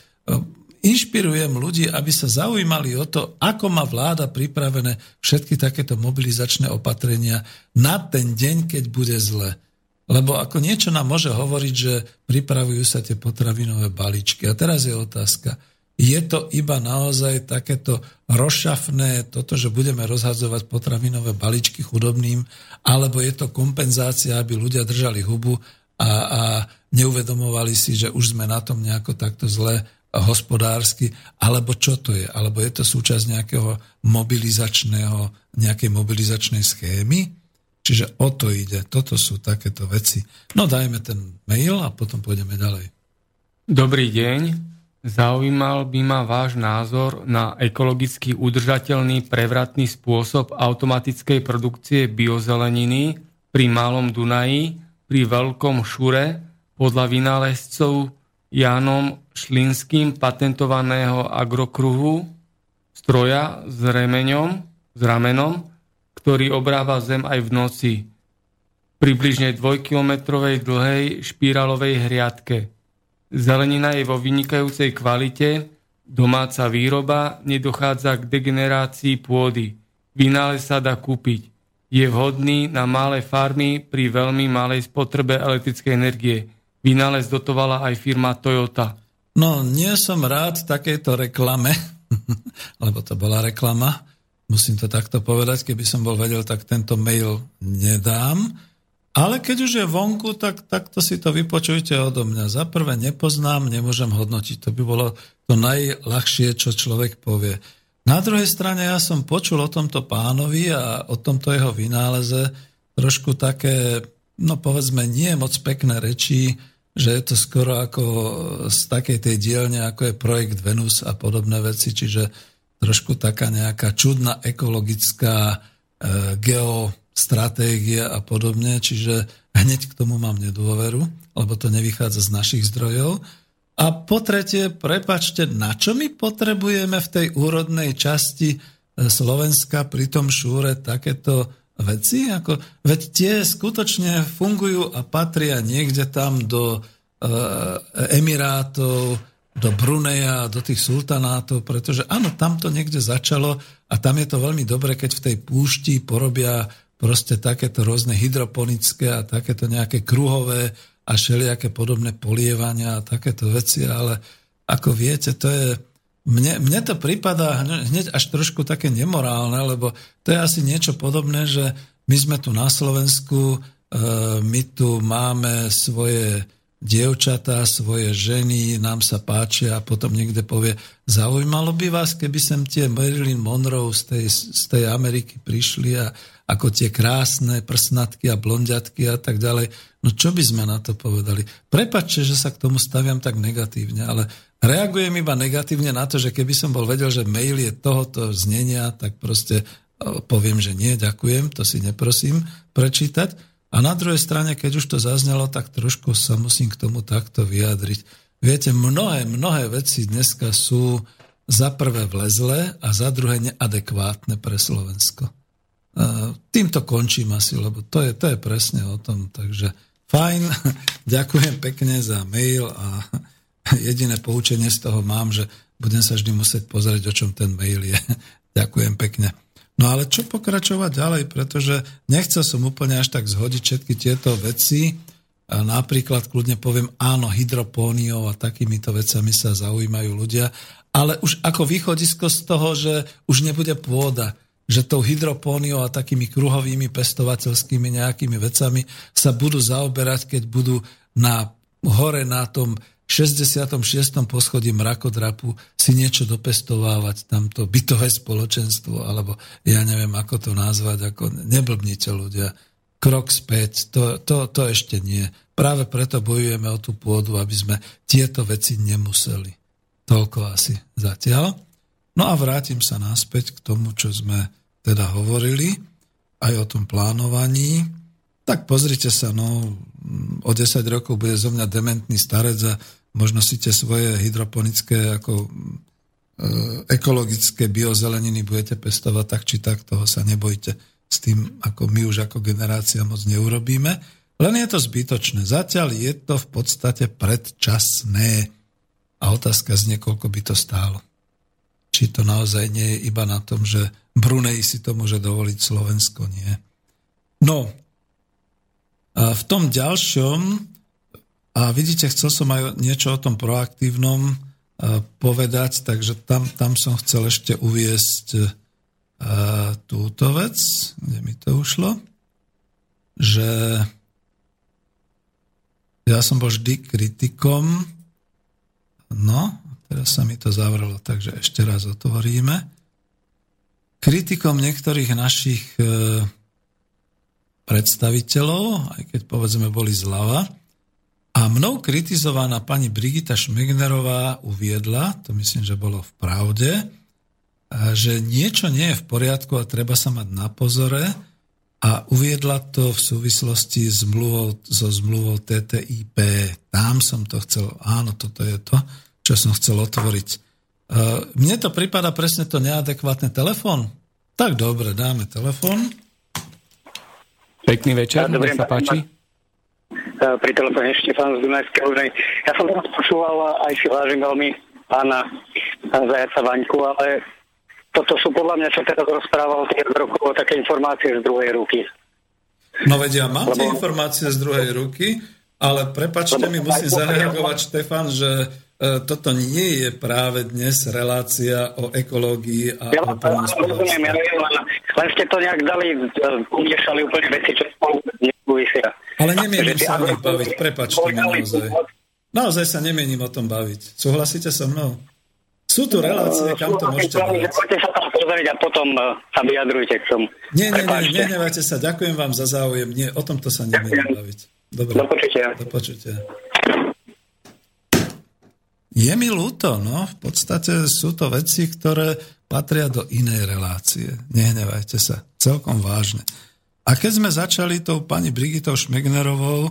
inšpirujem ľudí, aby sa zaujímali o to, ako má vláda pripravené všetky takéto mobilizačné opatrenia na ten deň, keď bude zle. Lebo ako niečo nám môže hovoriť, že pripravujú sa tie potravinové balíčky. A teraz je otázka, je to iba naozaj takéto rozšafné, toto, že budeme rozhadzovať potravinové balíčky chudobným, alebo je to kompenzácia, aby ľudia držali hubu a, a neuvedomovali si, že už sme na tom nejako takto zle hospodársky, alebo čo to je? Alebo je to súčasť nejakého mobilizačného, nejakej mobilizačnej schémy? Čiže o to ide. Toto sú takéto veci. No dajme ten mail a potom pôjdeme ďalej. Dobrý deň. Zaujímal by ma váš názor na ekologicky udržateľný prevratný spôsob automatickej produkcie biozeleniny pri Malom Dunaji, pri Veľkom Šure podľa vynálezcov Jánom Šlinským patentovaného agrokruhu stroja s remeňom, s ramenom, ktorý obrába zem aj v noci. Približne dvojkilometrovej dlhej špíralovej hriadke. Zelenina je vo vynikajúcej kvalite, domáca výroba, nedochádza k degenerácii pôdy. Vynález sa dá kúpiť. Je vhodný na malé farmy pri veľmi malej spotrebe elektrickej energie Vynález dotovala aj firma Toyota. No, nie som rád takejto reklame, lebo to bola reklama. Musím to takto povedať, keby som bol vedel, tak tento mail nedám. Ale keď už je vonku, tak takto si to vypočujte odo mňa. Za prvé nepoznám, nemôžem hodnotiť. To by bolo to najľahšie, čo človek povie. Na druhej strane ja som počul o tomto pánovi a o tomto jeho vynáleze trošku také, no povedzme, nie moc pekné reči, že je to skoro ako z takej tej dielne, ako je projekt Venus a podobné veci, čiže trošku taká nejaká čudná ekologická e, geostratégia a podobne, čiže hneď k tomu mám nedôveru, lebo to nevychádza z našich zdrojov. A po tretie, prepačte, na čo my potrebujeme v tej úrodnej časti e, Slovenska pri tom šúre takéto veci? Ako, veď tie skutočne fungujú a patria niekde tam do e, Emirátov, do Bruneja, do tých sultanátov, pretože áno, tam to niekde začalo a tam je to veľmi dobre, keď v tej púšti porobia proste takéto rôzne hydroponické a takéto nejaké kruhové a všelijaké podobné polievania a takéto veci, ale ako viete, to je, mne, mne to prípada hneď až trošku také nemorálne, lebo to je asi niečo podobné, že my sme tu na Slovensku, e, my tu máme svoje dievčatá, svoje ženy, nám sa páčia a potom niekde povie, zaujímalo by vás, keby sem tie Marilyn Monroe z tej, z tej Ameriky prišli a ako tie krásne prsnatky a blondiatky a tak ďalej. No čo by sme na to povedali? Prepačte, že sa k tomu staviam tak negatívne, ale Reagujem iba negatívne na to, že keby som bol vedel, že mail je tohoto znenia, tak proste poviem, že nie, ďakujem, to si neprosím prečítať. A na druhej strane, keď už to zaznelo, tak trošku sa musím k tomu takto vyjadriť. Viete, mnohé, mnohé veci dneska sú za prvé vlezlé a za druhé neadekvátne pre Slovensko. E, týmto končím asi, lebo to je, to je presne o tom. Takže fajn, ďakujem pekne za mail a jediné poučenie z toho mám, že budem sa vždy musieť pozrieť, o čom ten mail je. Ďakujem pekne. No ale čo pokračovať ďalej, pretože nechcel som úplne až tak zhodiť všetky tieto veci. Napríklad kľudne poviem áno, hydropóniou a takýmito vecami sa zaujímajú ľudia, ale už ako východisko z toho, že už nebude pôda, že tou hydropóniou a takými kruhovými pestovateľskými nejakými vecami sa budú zaoberať, keď budú na hore na tom 66. poschodí mrakodrapu si niečo dopestovávať, tamto bytové spoločenstvo, alebo ja neviem, ako to nazvať, ako neblbnite ľudia. Krok späť, to, to, to ešte nie. Práve preto bojujeme o tú pôdu, aby sme tieto veci nemuseli. Toľko asi zatiaľ. No a vrátim sa naspäť k tomu, čo sme teda hovorili, aj o tom plánovaní. Tak pozrite sa, no, o 10 rokov bude zo mňa dementný starec a možno si tie svoje hydroponické ako e, ekologické biozeleniny budete pestovať tak či tak, toho sa nebojte. S tým, ako my už ako generácia moc neurobíme. Len je to zbytočné. Zatiaľ je to v podstate predčasné. A otázka z koľko by to stálo. Či to naozaj nie je iba na tom, že Brunei si to môže dovoliť, Slovensko nie. No, a v tom ďalšom, a vidíte, chcel som aj niečo o tom proaktívnom povedať, takže tam, tam som chcel ešte uviesť túto vec, kde mi to ušlo, že ja som bol vždy kritikom, no, teraz sa mi to zavrelo, takže ešte raz otvoríme. Kritikom niektorých našich e, predstaviteľov, aj keď povedzme boli zľava, a mnou kritizovaná pani Brigita Šmegnerová uviedla, to myslím, že bolo v pravde, že niečo nie je v poriadku a treba sa mať na pozore a uviedla to v súvislosti s mluvou, so zmluvou TTIP. Tam som to chcel, áno, toto je to, čo som chcel otvoriť. Mne to prípada presne to neadekvátne telefón. Tak dobre, dáme telefón. Pekný večer, nech sa páči. Pri telefóne Štefán z Dunajskej Ja som teraz počúval aj si vážim veľmi pána Zajaca Vaňku, ale toto sú podľa mňa, čo teraz rozprával tých rokov, také informácie z druhej ruky. No vedia, mám Lebo... tie informácie z druhej ruky, ale prepačte mi, musím zareagovať, Štefan, že e, toto nie je práve dnes relácia o ekológii a ja, o rozumiem, ja len, len ste to nejak dali, e, umiešali úplne veci, čo spolu nesúvisia. Ale nemienim sa o nich baviť, prepačte mi naozaj. Naozaj sa nemienim o tom baviť. Súhlasíte so mnou? Sú tu relácie, kam to môžete dať. Poďte sa tam pozrieť a potom e, sa vyjadrujte k tomu. Nie, nie, nie, nenevajte sa. Ďakujem vám za záujem. Nie, o tomto sa nebudem baviť. Dobre. Do počutia. Do počutia. Je mi ľúto, no. V podstate sú to veci, ktoré patria do inej relácie. Nehnevajte sa. Celkom vážne. A keď sme začali tou pani Brigitou Šmegnerovou,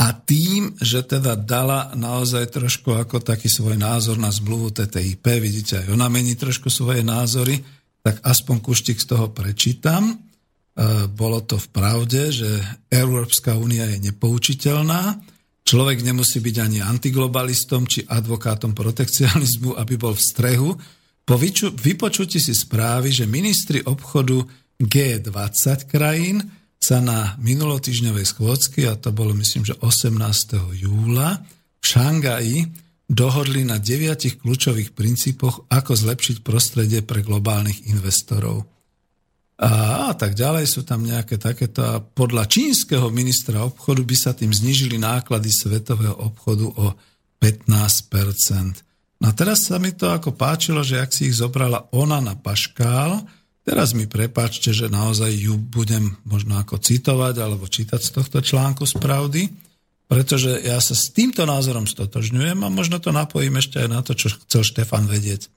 a tým, že teda dala naozaj trošku ako taký svoj názor na zmluvu TTIP, vidíte, aj ona mení trošku svoje názory, tak aspoň kuštik z toho prečítam. E, bolo to v pravde, že Európska únia je nepoučiteľná, človek nemusí byť ani antiglobalistom či advokátom protekcionizmu, aby bol v strehu. Po vypočutí si správy, že ministri obchodu G20 krajín sa na minulotýžňovej schôdzky, a to bolo myslím, že 18. júla, v Šangaji dohodli na deviatich kľúčových princípoch, ako zlepšiť prostredie pre globálnych investorov. A, a tak ďalej sú tam nejaké takéto. A podľa čínskeho ministra obchodu by sa tým znižili náklady svetového obchodu o 15 No a teraz sa mi to ako páčilo, že ak si ich zobrala ona na paškál, Teraz mi prepáčte, že naozaj ju budem možno ako citovať alebo čítať z tohto článku z pravdy, pretože ja sa s týmto názorom stotožňujem a možno to napojím ešte aj na to, čo chcel Štefan vedieť.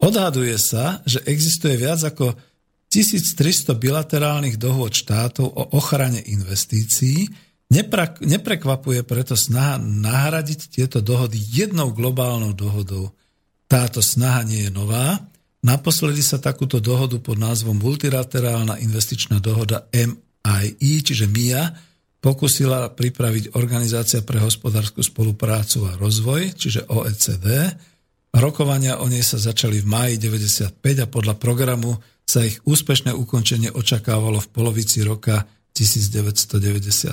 Odhaduje sa, že existuje viac ako 1300 bilaterálnych dohôd štátov o ochrane investícií, neprekvapuje preto snaha nahradiť tieto dohody jednou globálnou dohodou. Táto snaha nie je nová, Naposledy sa takúto dohodu pod názvom Multilaterálna investičná dohoda MIE, čiže MIA, pokusila pripraviť Organizácia pre hospodárskú spoluprácu a rozvoj, čiže OECD. Rokovania o nej sa začali v máji 95 a podľa programu sa ich úspešné ukončenie očakávalo v polovici roka 1997.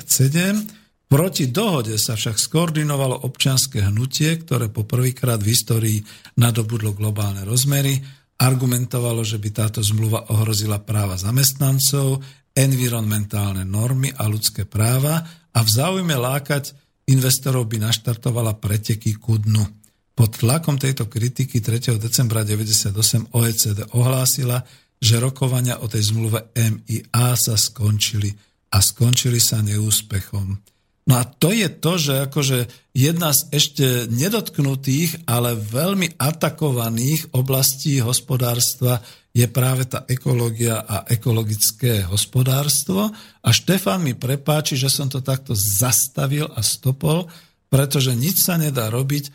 Proti dohode sa však skoordinovalo občianské hnutie, ktoré po prvýkrát v histórii nadobudlo globálne rozmery argumentovalo, že by táto zmluva ohrozila práva zamestnancov, environmentálne normy a ľudské práva a v záujme lákať investorov by naštartovala preteky ku dnu. Pod tlakom tejto kritiky 3. decembra 1998 OECD ohlásila, že rokovania o tej zmluve MIA sa skončili a skončili sa neúspechom. No a to je to, že akože jedna z ešte nedotknutých, ale veľmi atakovaných oblastí hospodárstva je práve tá ekológia a ekologické hospodárstvo. A Štefan mi prepáči, že som to takto zastavil a stopol, pretože nič sa nedá robiť. E,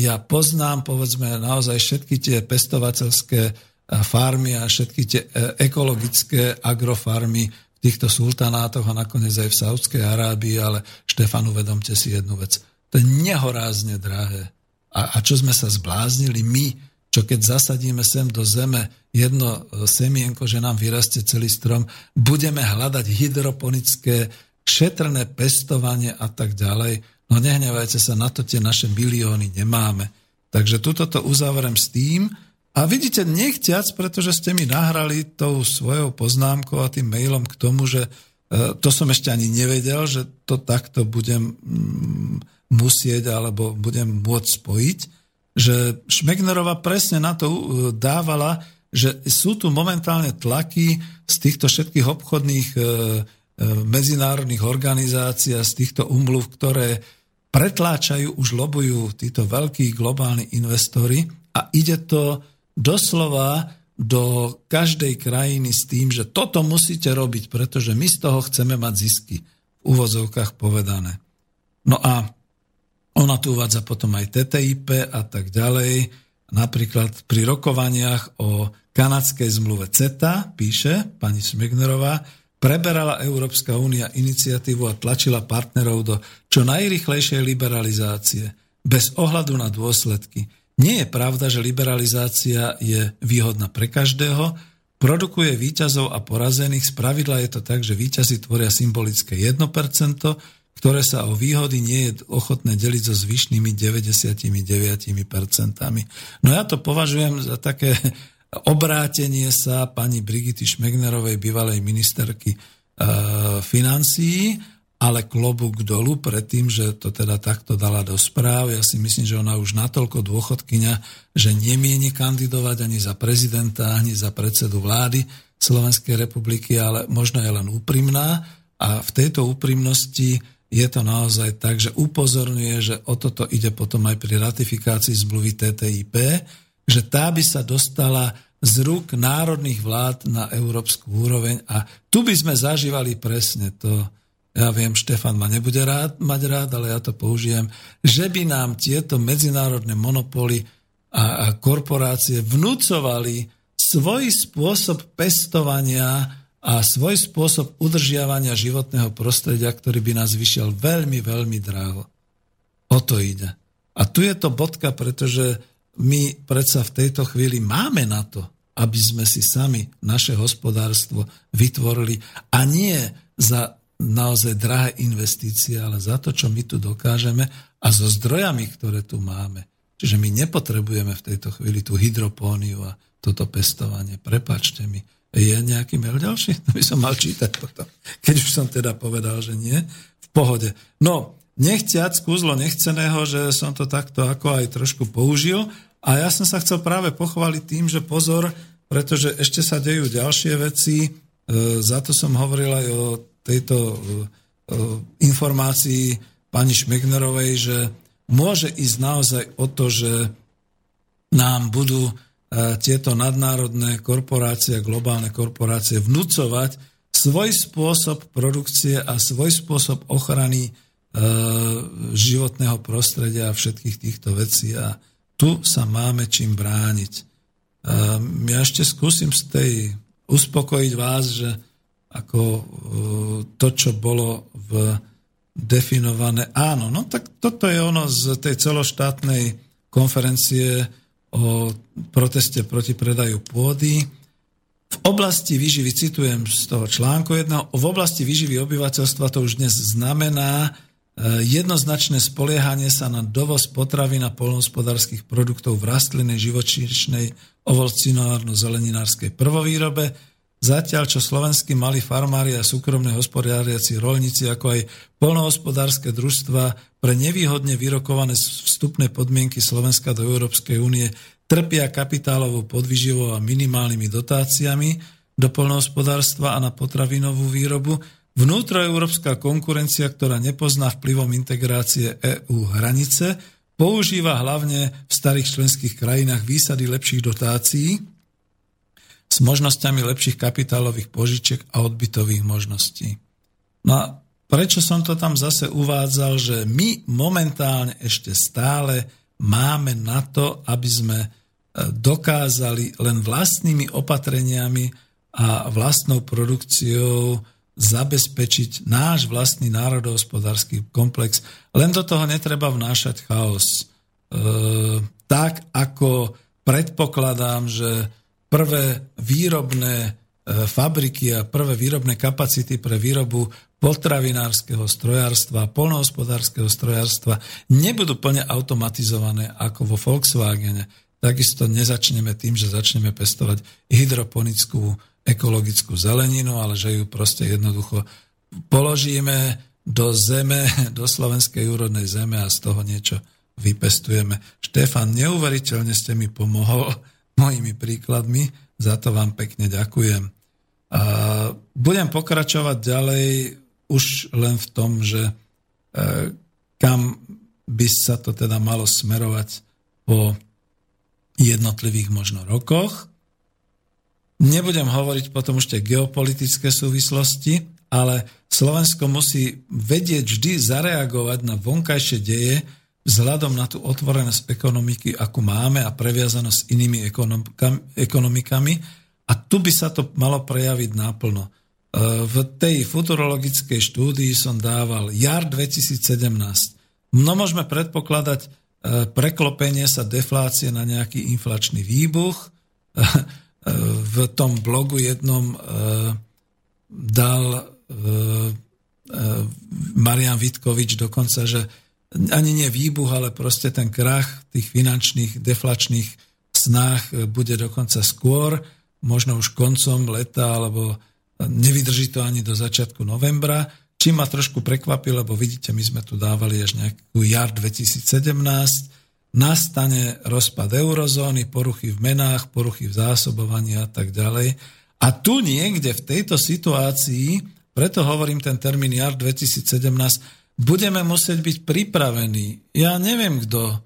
ja poznám, povedzme, naozaj všetky tie pestovateľské e, farmy a všetky tie e, ekologické agrofarmy, týchto sultanátoch a nakoniec aj v Saudskej Arábii, ale Štefan, uvedomte si jednu vec. To je nehorázne drahé. A, a čo sme sa zbláznili my, čo keď zasadíme sem do zeme jedno e, semienko, že nám vyrastie celý strom, budeme hľadať hydroponické, šetrné pestovanie a tak ďalej. No nehnevajte sa, na to tie naše milióny nemáme. Takže tuto to uzavrem s tým, a vidíte, nechťac, pretože ste mi nahrali tou svojou poznámkou a tým mailom k tomu, že e, to som ešte ani nevedel, že to takto budem mm, musieť alebo budem môcť spojiť, že Šmegnerová presne na to e, dávala, že sú tu momentálne tlaky z týchto všetkých obchodných e, medzinárodných organizácií a z týchto umluv, ktoré pretláčajú, už lobujú títo veľkí globálni investori a ide to doslova do každej krajiny s tým, že toto musíte robiť, pretože my z toho chceme mať zisky, v úvozovkách povedané. No a ona tu uvádza potom aj TTIP a tak ďalej. Napríklad pri rokovaniach o kanadskej zmluve CETA, píše pani Smegnerová, preberala Európska únia iniciatívu a tlačila partnerov do čo najrychlejšej liberalizácie, bez ohľadu na dôsledky. Nie je pravda, že liberalizácia je výhodná pre každého, produkuje výťazov a porazených. Z pravidla je to tak, že výťazy tvoria symbolické 1%, ktoré sa o výhody nie je ochotné deliť so zvyšnými 99%. No ja to považujem za také obrátenie sa pani Brigity Šmegnerovej, bývalej ministerky e, financií, ale klobúk dolu pred tým, že to teda takto dala do správ. Ja si myslím, že ona už natoľko dôchodkyňa, že nemieni kandidovať ani za prezidenta, ani za predsedu vlády Slovenskej republiky, ale možno je len úprimná. A v tejto úprimnosti je to naozaj tak, že upozorňuje, že o toto ide potom aj pri ratifikácii zmluvy TTIP, že tá by sa dostala z rúk národných vlád na európsku úroveň a tu by sme zažívali presne to, ja viem, Štefan ma nebude rád, mať rád, ale ja to použijem, že by nám tieto medzinárodné monopoly a, a korporácie vnúcovali svoj spôsob pestovania a svoj spôsob udržiavania životného prostredia, ktorý by nás vyšiel veľmi, veľmi draho. O to ide. A tu je to bodka, pretože my predsa v tejto chvíli máme na to, aby sme si sami naše hospodárstvo vytvorili a nie za naozaj drahé investície, ale za to, čo my tu dokážeme a so zdrojami, ktoré tu máme. Čiže my nepotrebujeme v tejto chvíli tú hydropóniu a toto pestovanie. Prepačte mi. Je nejaký mail ďalší? To by som mal čítať potom. Keď už som teda povedal, že nie. V pohode. No, nechciac kúzlo nechceného, že som to takto ako aj trošku použil. A ja som sa chcel práve pochváliť tým, že pozor, pretože ešte sa dejú ďalšie veci. E, za to som hovoril aj o tejto e, e, informácii pani Šmegnerovej, že môže ísť naozaj o to, že nám budú e, tieto nadnárodné korporácie, globálne korporácie vnúcovať svoj spôsob produkcie a svoj spôsob ochrany životného prostredia a všetkých týchto vecí. A tu sa máme čím brániť. Ja ešte skúsim z tej uspokojiť vás, že ako e, to, čo bolo v definované. Áno, no tak toto je ono z tej celoštátnej konferencie o proteste proti predaju pôdy. V oblasti výživy, citujem z toho článku jedného, v oblasti výživy obyvateľstva to už dnes znamená e, jednoznačné spoliehanie sa na dovoz potravín a polnohospodárských produktov v rastlinnej, živočíšnej, ovocinárno-zeleninárskej prvovýrobe, Zatiaľ, čo slovenskí mali farmári a súkromné hospodáriaci rolníci, ako aj polnohospodárske družstva pre nevýhodne vyrokované vstupné podmienky Slovenska do Európskej únie trpia kapitálovou podvyživou a minimálnymi dotáciami do polnohospodárstva a na potravinovú výrobu, Vnútroeurópska konkurencia, ktorá nepozná vplyvom integrácie EU hranice, používa hlavne v starých členských krajinách výsady lepších dotácií s možnosťami lepších kapitálových požičiek a odbytových možností. No a prečo som to tam zase uvádzal, že my momentálne ešte stále máme na to, aby sme e, dokázali len vlastnými opatreniami a vlastnou produkciou zabezpečiť náš vlastný národohospodársky komplex. Len do toho netreba vnášať chaos. E, tak ako predpokladám, že prvé výrobné e, fabriky a prvé výrobné kapacity pre výrobu potravinárskeho strojárstva, polnohospodárskeho strojárstva nebudú plne automatizované ako vo Volkswagene. Takisto nezačneme tým, že začneme pestovať hydroponickú ekologickú zeleninu, ale že ju proste jednoducho položíme do zeme, do slovenskej úrodnej zeme a z toho niečo vypestujeme. Štefan, neuveriteľne ste mi pomohol mojimi príkladmi, za to vám pekne ďakujem. A budem pokračovať ďalej už len v tom, že e, kam by sa to teda malo smerovať po jednotlivých možno rokoch. Nebudem hovoriť potom už tie geopolitické súvislosti, ale Slovensko musí vedieť vždy zareagovať na vonkajšie deje vzhľadom na tú otvorenosť ekonomiky, akú máme a previazanosť s inými ekonomikami. A tu by sa to malo prejaviť náplno. E, v tej futurologickej štúdii som dával jar 2017. No môžeme predpokladať e, preklopenie sa deflácie na nejaký inflačný výbuch, v tom blogu jednom e, dal e, e, Marian Vitkovič dokonca, že ani nie výbuch, ale proste ten krach tých finančných, deflačných snách bude dokonca skôr, možno už koncom leta, alebo nevydrží to ani do začiatku novembra. Čím ma trošku prekvapilo, lebo vidíte, my sme tu dávali až nejakú jar 2017, nastane rozpad eurozóny, poruchy v menách, poruchy v zásobovaní a tak ďalej. A tu niekde v tejto situácii, preto hovorím ten termín jar 2017, budeme musieť byť pripravení. Ja neviem kto.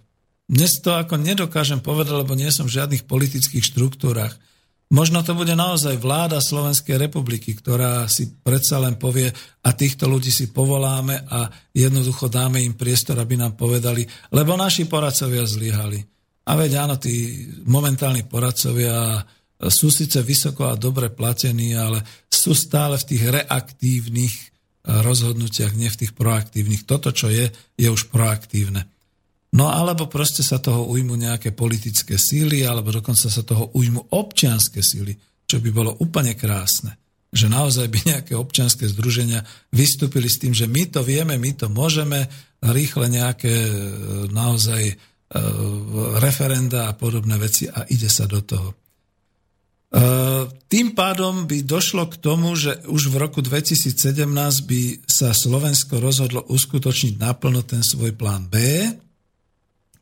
Dnes to ako nedokážem povedať, lebo nie som v žiadnych politických štruktúrach. Možno to bude naozaj vláda Slovenskej republiky, ktorá si predsa len povie a týchto ľudí si povoláme a jednoducho dáme im priestor, aby nám povedali, lebo naši poradcovia zlyhali. A veď áno, tí momentálni poradcovia sú síce vysoko a dobre platení, ale sú stále v tých reaktívnych rozhodnutiach, nie v tých proaktívnych. Toto, čo je, je už proaktívne. No alebo proste sa toho ujmu nejaké politické síly, alebo dokonca sa toho ujmu občianské síly, čo by bolo úplne krásne. Že naozaj by nejaké občianské združenia vystúpili s tým, že my to vieme, my to môžeme, rýchle nejaké e, naozaj e, referenda a podobné veci a ide sa do toho. E, tým pádom by došlo k tomu, že už v roku 2017 by sa Slovensko rozhodlo uskutočniť naplno ten svoj plán B,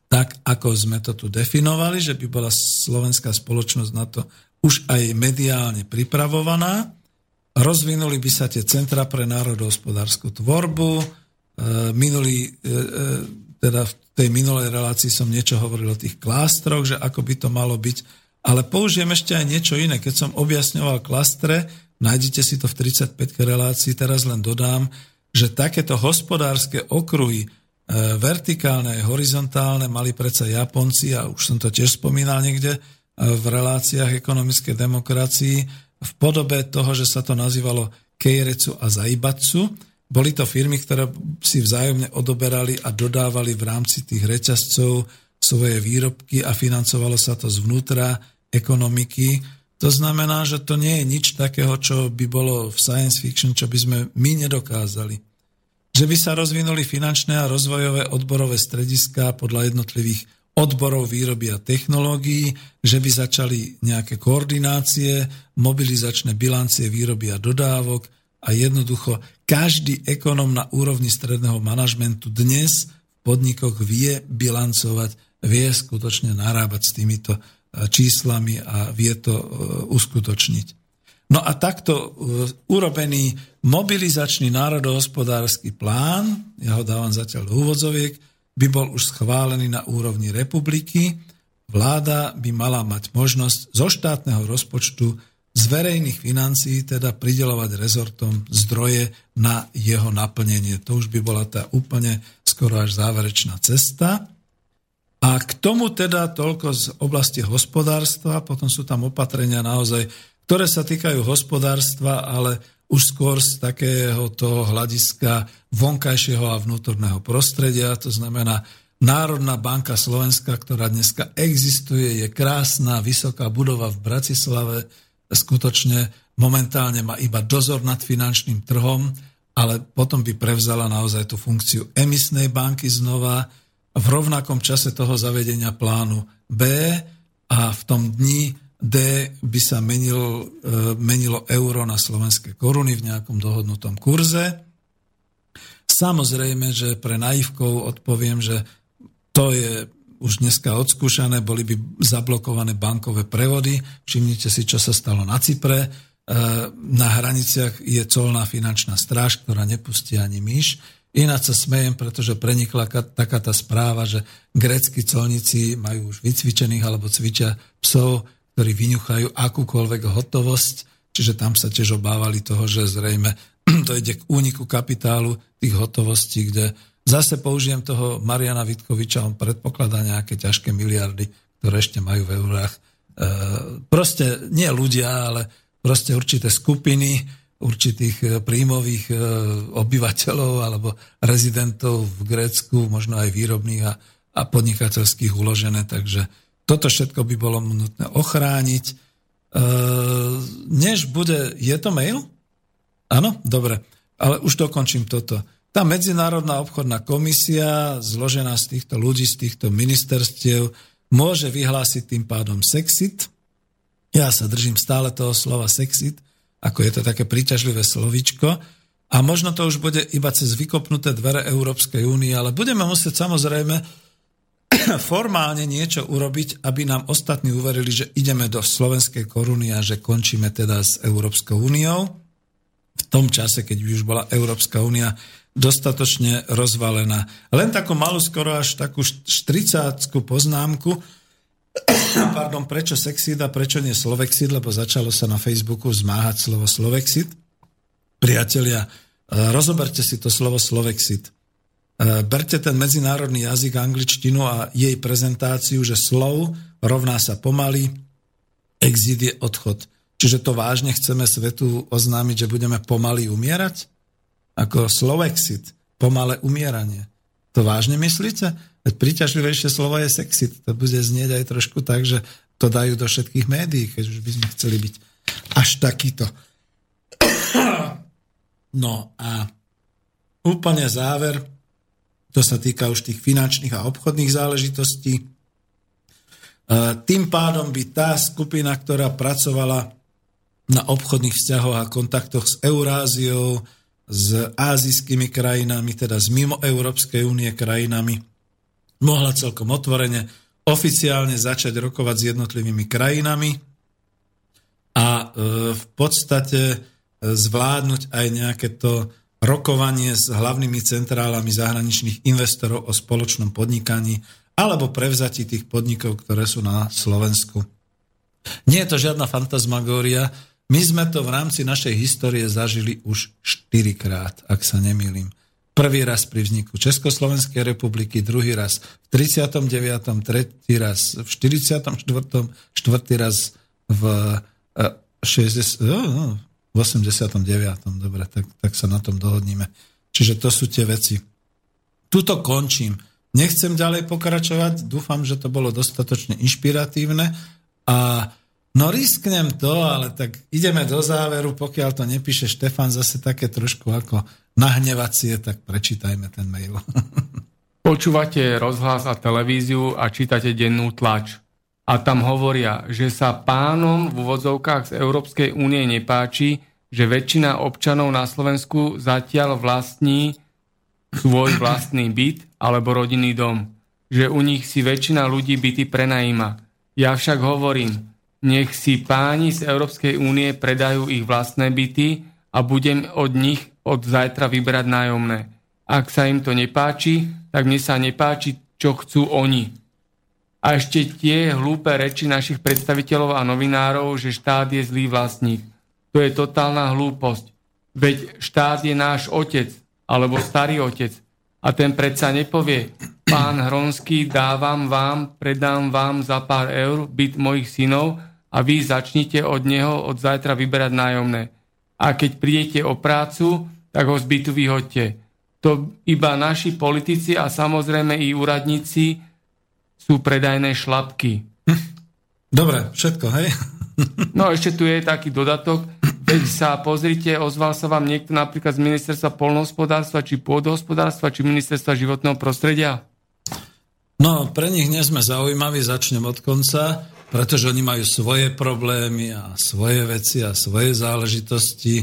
tak, ako sme to tu definovali, že by bola slovenská spoločnosť na to už aj mediálne pripravovaná. Rozvinuli by sa tie centra pre národohospodárskú tvorbu. E, minulý, e, e, teda v tej minulej relácii som niečo hovoril o tých klástroch, že ako by to malo byť. Ale použijem ešte aj niečo iné. Keď som objasňoval klastre, nájdete si to v 35 relácii, teraz len dodám, že takéto hospodárske okruhy, E, vertikálne, horizontálne mali predsa Japonci, a už som to tiež spomínal niekde e, v reláciách ekonomickej demokracii, v podobe toho, že sa to nazývalo Keirecu a Zaibatsu. Boli to firmy, ktoré si vzájomne odoberali a dodávali v rámci tých reťazcov svoje výrobky a financovalo sa to zvnútra ekonomiky. To znamená, že to nie je nič takého, čo by bolo v science fiction, čo by sme my nedokázali že by sa rozvinuli finančné a rozvojové odborové strediská podľa jednotlivých odborov výroby a technológií, že by začali nejaké koordinácie, mobilizačné bilancie výroby a dodávok a jednoducho každý ekonom na úrovni stredného manažmentu dnes v podnikoch vie bilancovať, vie skutočne narábať s týmito e, číslami a vie to e, uskutočniť. No a takto e, urobený mobilizačný národohospodársky plán, ja ho dávam zatiaľ do úvodzoviek, by bol už schválený na úrovni republiky. Vláda by mala mať možnosť zo štátneho rozpočtu z verejných financií teda pridelovať rezortom zdroje na jeho naplnenie. To už by bola tá úplne skoro až záverečná cesta. A k tomu teda toľko z oblasti hospodárstva, potom sú tam opatrenia naozaj, ktoré sa týkajú hospodárstva, ale už skôr z takého toho hľadiska vonkajšieho a vnútorného prostredia, to znamená Národná banka Slovenska, ktorá dneska existuje, je krásna, vysoká budova v Bratislave, skutočne momentálne má iba dozor nad finančným trhom, ale potom by prevzala naozaj tú funkciu emisnej banky znova v rovnakom čase toho zavedenia plánu B a v tom dni D by sa menil, e, menilo euro na slovenské koruny v nejakom dohodnutom kurze. Samozrejme, že pre naivkov odpoviem, že to je už dneska odskúšané, boli by zablokované bankové prevody. Všimnite si, čo sa stalo na Cypre. E, na hraniciach je colná finančná stráž, ktorá nepustí ani myš. Ináč sa smejem, pretože prenikla taká tá správa, že grécky colníci majú už vycvičených alebo cvičia psov, ktorí vyňuchajú akúkoľvek hotovosť, čiže tam sa tiež obávali toho, že zrejme dojde k úniku kapitálu tých hotovostí, kde zase použijem toho Mariana Vitkoviča, on predpokladá nejaké ťažké miliardy, ktoré ešte majú v eurách. E, proste nie ľudia, ale proste určité skupiny určitých e, príjmových e, obyvateľov alebo rezidentov v Grécku, možno aj výrobných a, a podnikateľských uložené, takže toto všetko by bolo nutné ochrániť. E, než bude... Je to mail? Áno? Dobre. Ale už dokončím toto. Tá Medzinárodná obchodná komisia, zložená z týchto ľudí, z týchto ministerstiev, môže vyhlásiť tým pádom sexit. Ja sa držím stále toho slova sexit, ako je to také príťažlivé slovičko. A možno to už bude iba cez vykopnuté dvere Európskej únie, ale budeme musieť samozrejme formálne niečo urobiť, aby nám ostatní uverili, že ideme do slovenskej koruny a že končíme teda s Európskou úniou. V tom čase, keď už bola Európska únia dostatočne rozvalená. Len takú malú, skoro až takú štricátskú poznámku, pardon, prečo sexid a prečo nie slovexid, lebo začalo sa na Facebooku zmáhať slovo slovexid. Priatelia, rozoberte si to slovo slovexid. E, berte ten medzinárodný jazyk angličtinu a jej prezentáciu, že slov rovná sa pomaly, exit je odchod. Čiže to vážne chceme svetu oznámiť, že budeme pomaly umierať? Ako slow pomalé umieranie. To vážne myslíte? Príťažlivejšie slovo je sexit. To bude znieť aj trošku tak, že to dajú do všetkých médií, keď už by sme chceli byť až takýto. No a úplne záver, to sa týka už tých finančných a obchodných záležitostí. E, tým pádom by tá skupina, ktorá pracovala na obchodných vzťahoch a kontaktoch s Euráziou, s azijskými krajinami, teda z mimo Európskej únie krajinami, mohla celkom otvorene oficiálne začať rokovať s jednotlivými krajinami a e, v podstate e, zvládnuť aj nejaké to rokovanie s hlavnými centrálami zahraničných investorov o spoločnom podnikaní alebo prevzati tých podnikov, ktoré sú na Slovensku. Nie je to žiadna fantasmagória. My sme to v rámci našej histórie zažili už štyrikrát, ak sa nemýlim. Prvý raz pri vzniku Československej republiky, druhý raz v 39., tretí raz v 44., štvrtý raz v 60, eh, 89. Dobre, tak, tak sa na tom dohodníme. Čiže to sú tie veci. Tuto končím. Nechcem ďalej pokračovať, dúfam, že to bolo dostatočne inšpiratívne a no risknem to, ale tak ideme do záveru, pokiaľ to nepíše Štefan zase také trošku ako nahnevacie, tak prečítajme ten mail. Počúvate rozhlas a televíziu a čítate dennú tlač a tam hovoria, že sa pánom v úvodzovkách z Európskej únie nepáči, že väčšina občanov na Slovensku zatiaľ vlastní svoj vlastný byt alebo rodinný dom. Že u nich si väčšina ľudí byty prenajíma. Ja však hovorím, nech si páni z Európskej únie predajú ich vlastné byty a budem od nich od zajtra vyberať nájomné. Ak sa im to nepáči, tak mne sa nepáči, čo chcú oni. A ešte tie hlúpe reči našich predstaviteľov a novinárov, že štát je zlý vlastník. To je totálna hlúposť. Veď štát je náš otec, alebo starý otec. A ten predsa nepovie, pán Hronský, dávam vám, predám vám za pár eur byt mojich synov a vy začnite od neho od zajtra vyberať nájomné. A keď prídete o prácu, tak ho z bytu vyhoďte. To iba naši politici a samozrejme i úradníci sú predajné šlapky. Dobre, všetko, hej? No ešte tu je taký dodatok. Veď sa pozrite, ozval sa vám niekto napríklad z ministerstva polnohospodárstva, či pôdohospodárstva, či ministerstva životného prostredia? No, pre nich nie sme zaujímaví, začnem od konca, pretože oni majú svoje problémy a svoje veci a svoje záležitosti.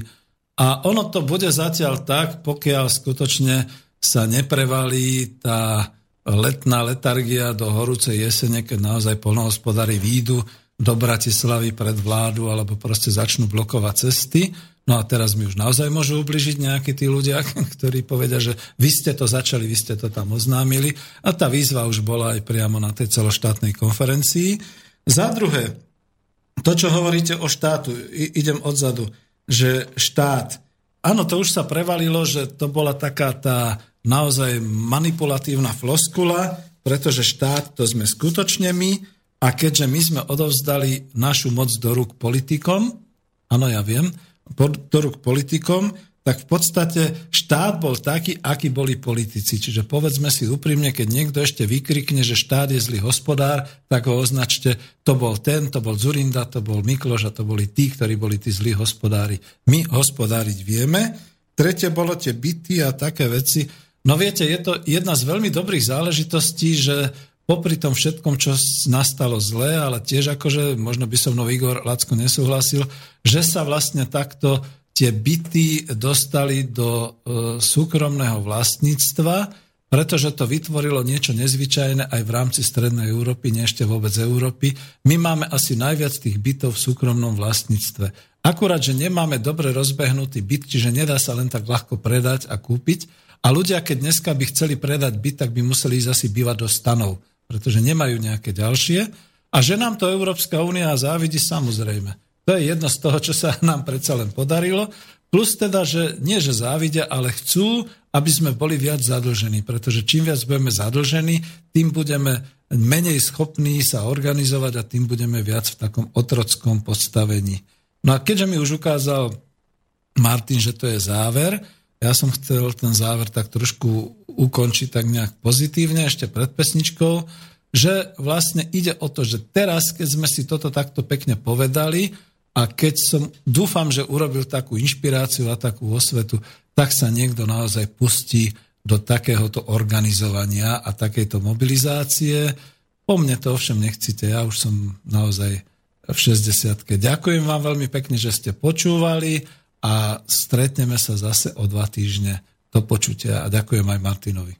A ono to bude zatiaľ tak, pokiaľ skutočne sa neprevalí tá letná letargia do horúcej jesene, keď naozaj polnohospodári výjdu do Bratislavy pred vládu alebo proste začnú blokovať cesty. No a teraz mi už naozaj môžu ubližiť nejakí tí ľudia, ktorí povedia, že vy ste to začali, vy ste to tam oznámili. A tá výzva už bola aj priamo na tej celoštátnej konferencii. Za druhé, to, čo hovoríte o štátu, idem odzadu, že štát, áno, to už sa prevalilo, že to bola taká tá naozaj manipulatívna floskula, pretože štát to sme skutočne my, a keďže my sme odovzdali našu moc do rúk politikom, áno, ja viem, do rúk politikom, tak v podstate štát bol taký, aký boli politici. Čiže povedzme si úprimne, keď niekto ešte vykrikne, že štát je zlý hospodár, tak ho označte, to bol ten, to bol Zurinda, to bol Mikloš a to boli tí, ktorí boli tí zlí hospodári. My hospodáriť vieme. Tretie bolo tie byty a také veci. No viete, je to jedna z veľmi dobrých záležitostí, že popri tom všetkom, čo nastalo zle, ale tiež akože, možno by som mnou Igor Lacko nesúhlasil, že sa vlastne takto tie byty dostali do e, súkromného vlastníctva, pretože to vytvorilo niečo nezvyčajné aj v rámci Strednej Európy, nie ešte vôbec Európy. My máme asi najviac tých bytov v súkromnom vlastníctve. Akurát, že nemáme dobre rozbehnutý byt, čiže nedá sa len tak ľahko predať a kúpiť. A ľudia, keď dneska by chceli predať byt, tak by museli ísť asi bývať do stanov pretože nemajú nejaké ďalšie. A že nám to Európska únia závidí, samozrejme. To je jedno z toho, čo sa nám predsa len podarilo. Plus teda, že nie, že závidia, ale chcú, aby sme boli viac zadlžení. Pretože čím viac budeme zadlžení, tým budeme menej schopní sa organizovať a tým budeme viac v takom otrockom postavení. No a keďže mi už ukázal Martin, že to je záver, ja som chcel ten záver tak trošku ukončiť tak nejak pozitívne ešte pred pesničkou, že vlastne ide o to, že teraz, keď sme si toto takto pekne povedali a keď som, dúfam, že urobil takú inšpiráciu a takú osvetu, tak sa niekto naozaj pustí do takéhoto organizovania a takejto mobilizácie. Po mne to ovšem nechcite, ja už som naozaj v 60 Ďakujem vám veľmi pekne, že ste počúvali a stretneme sa zase o dva týždne. Do počutia a ďakujem aj Martinovi.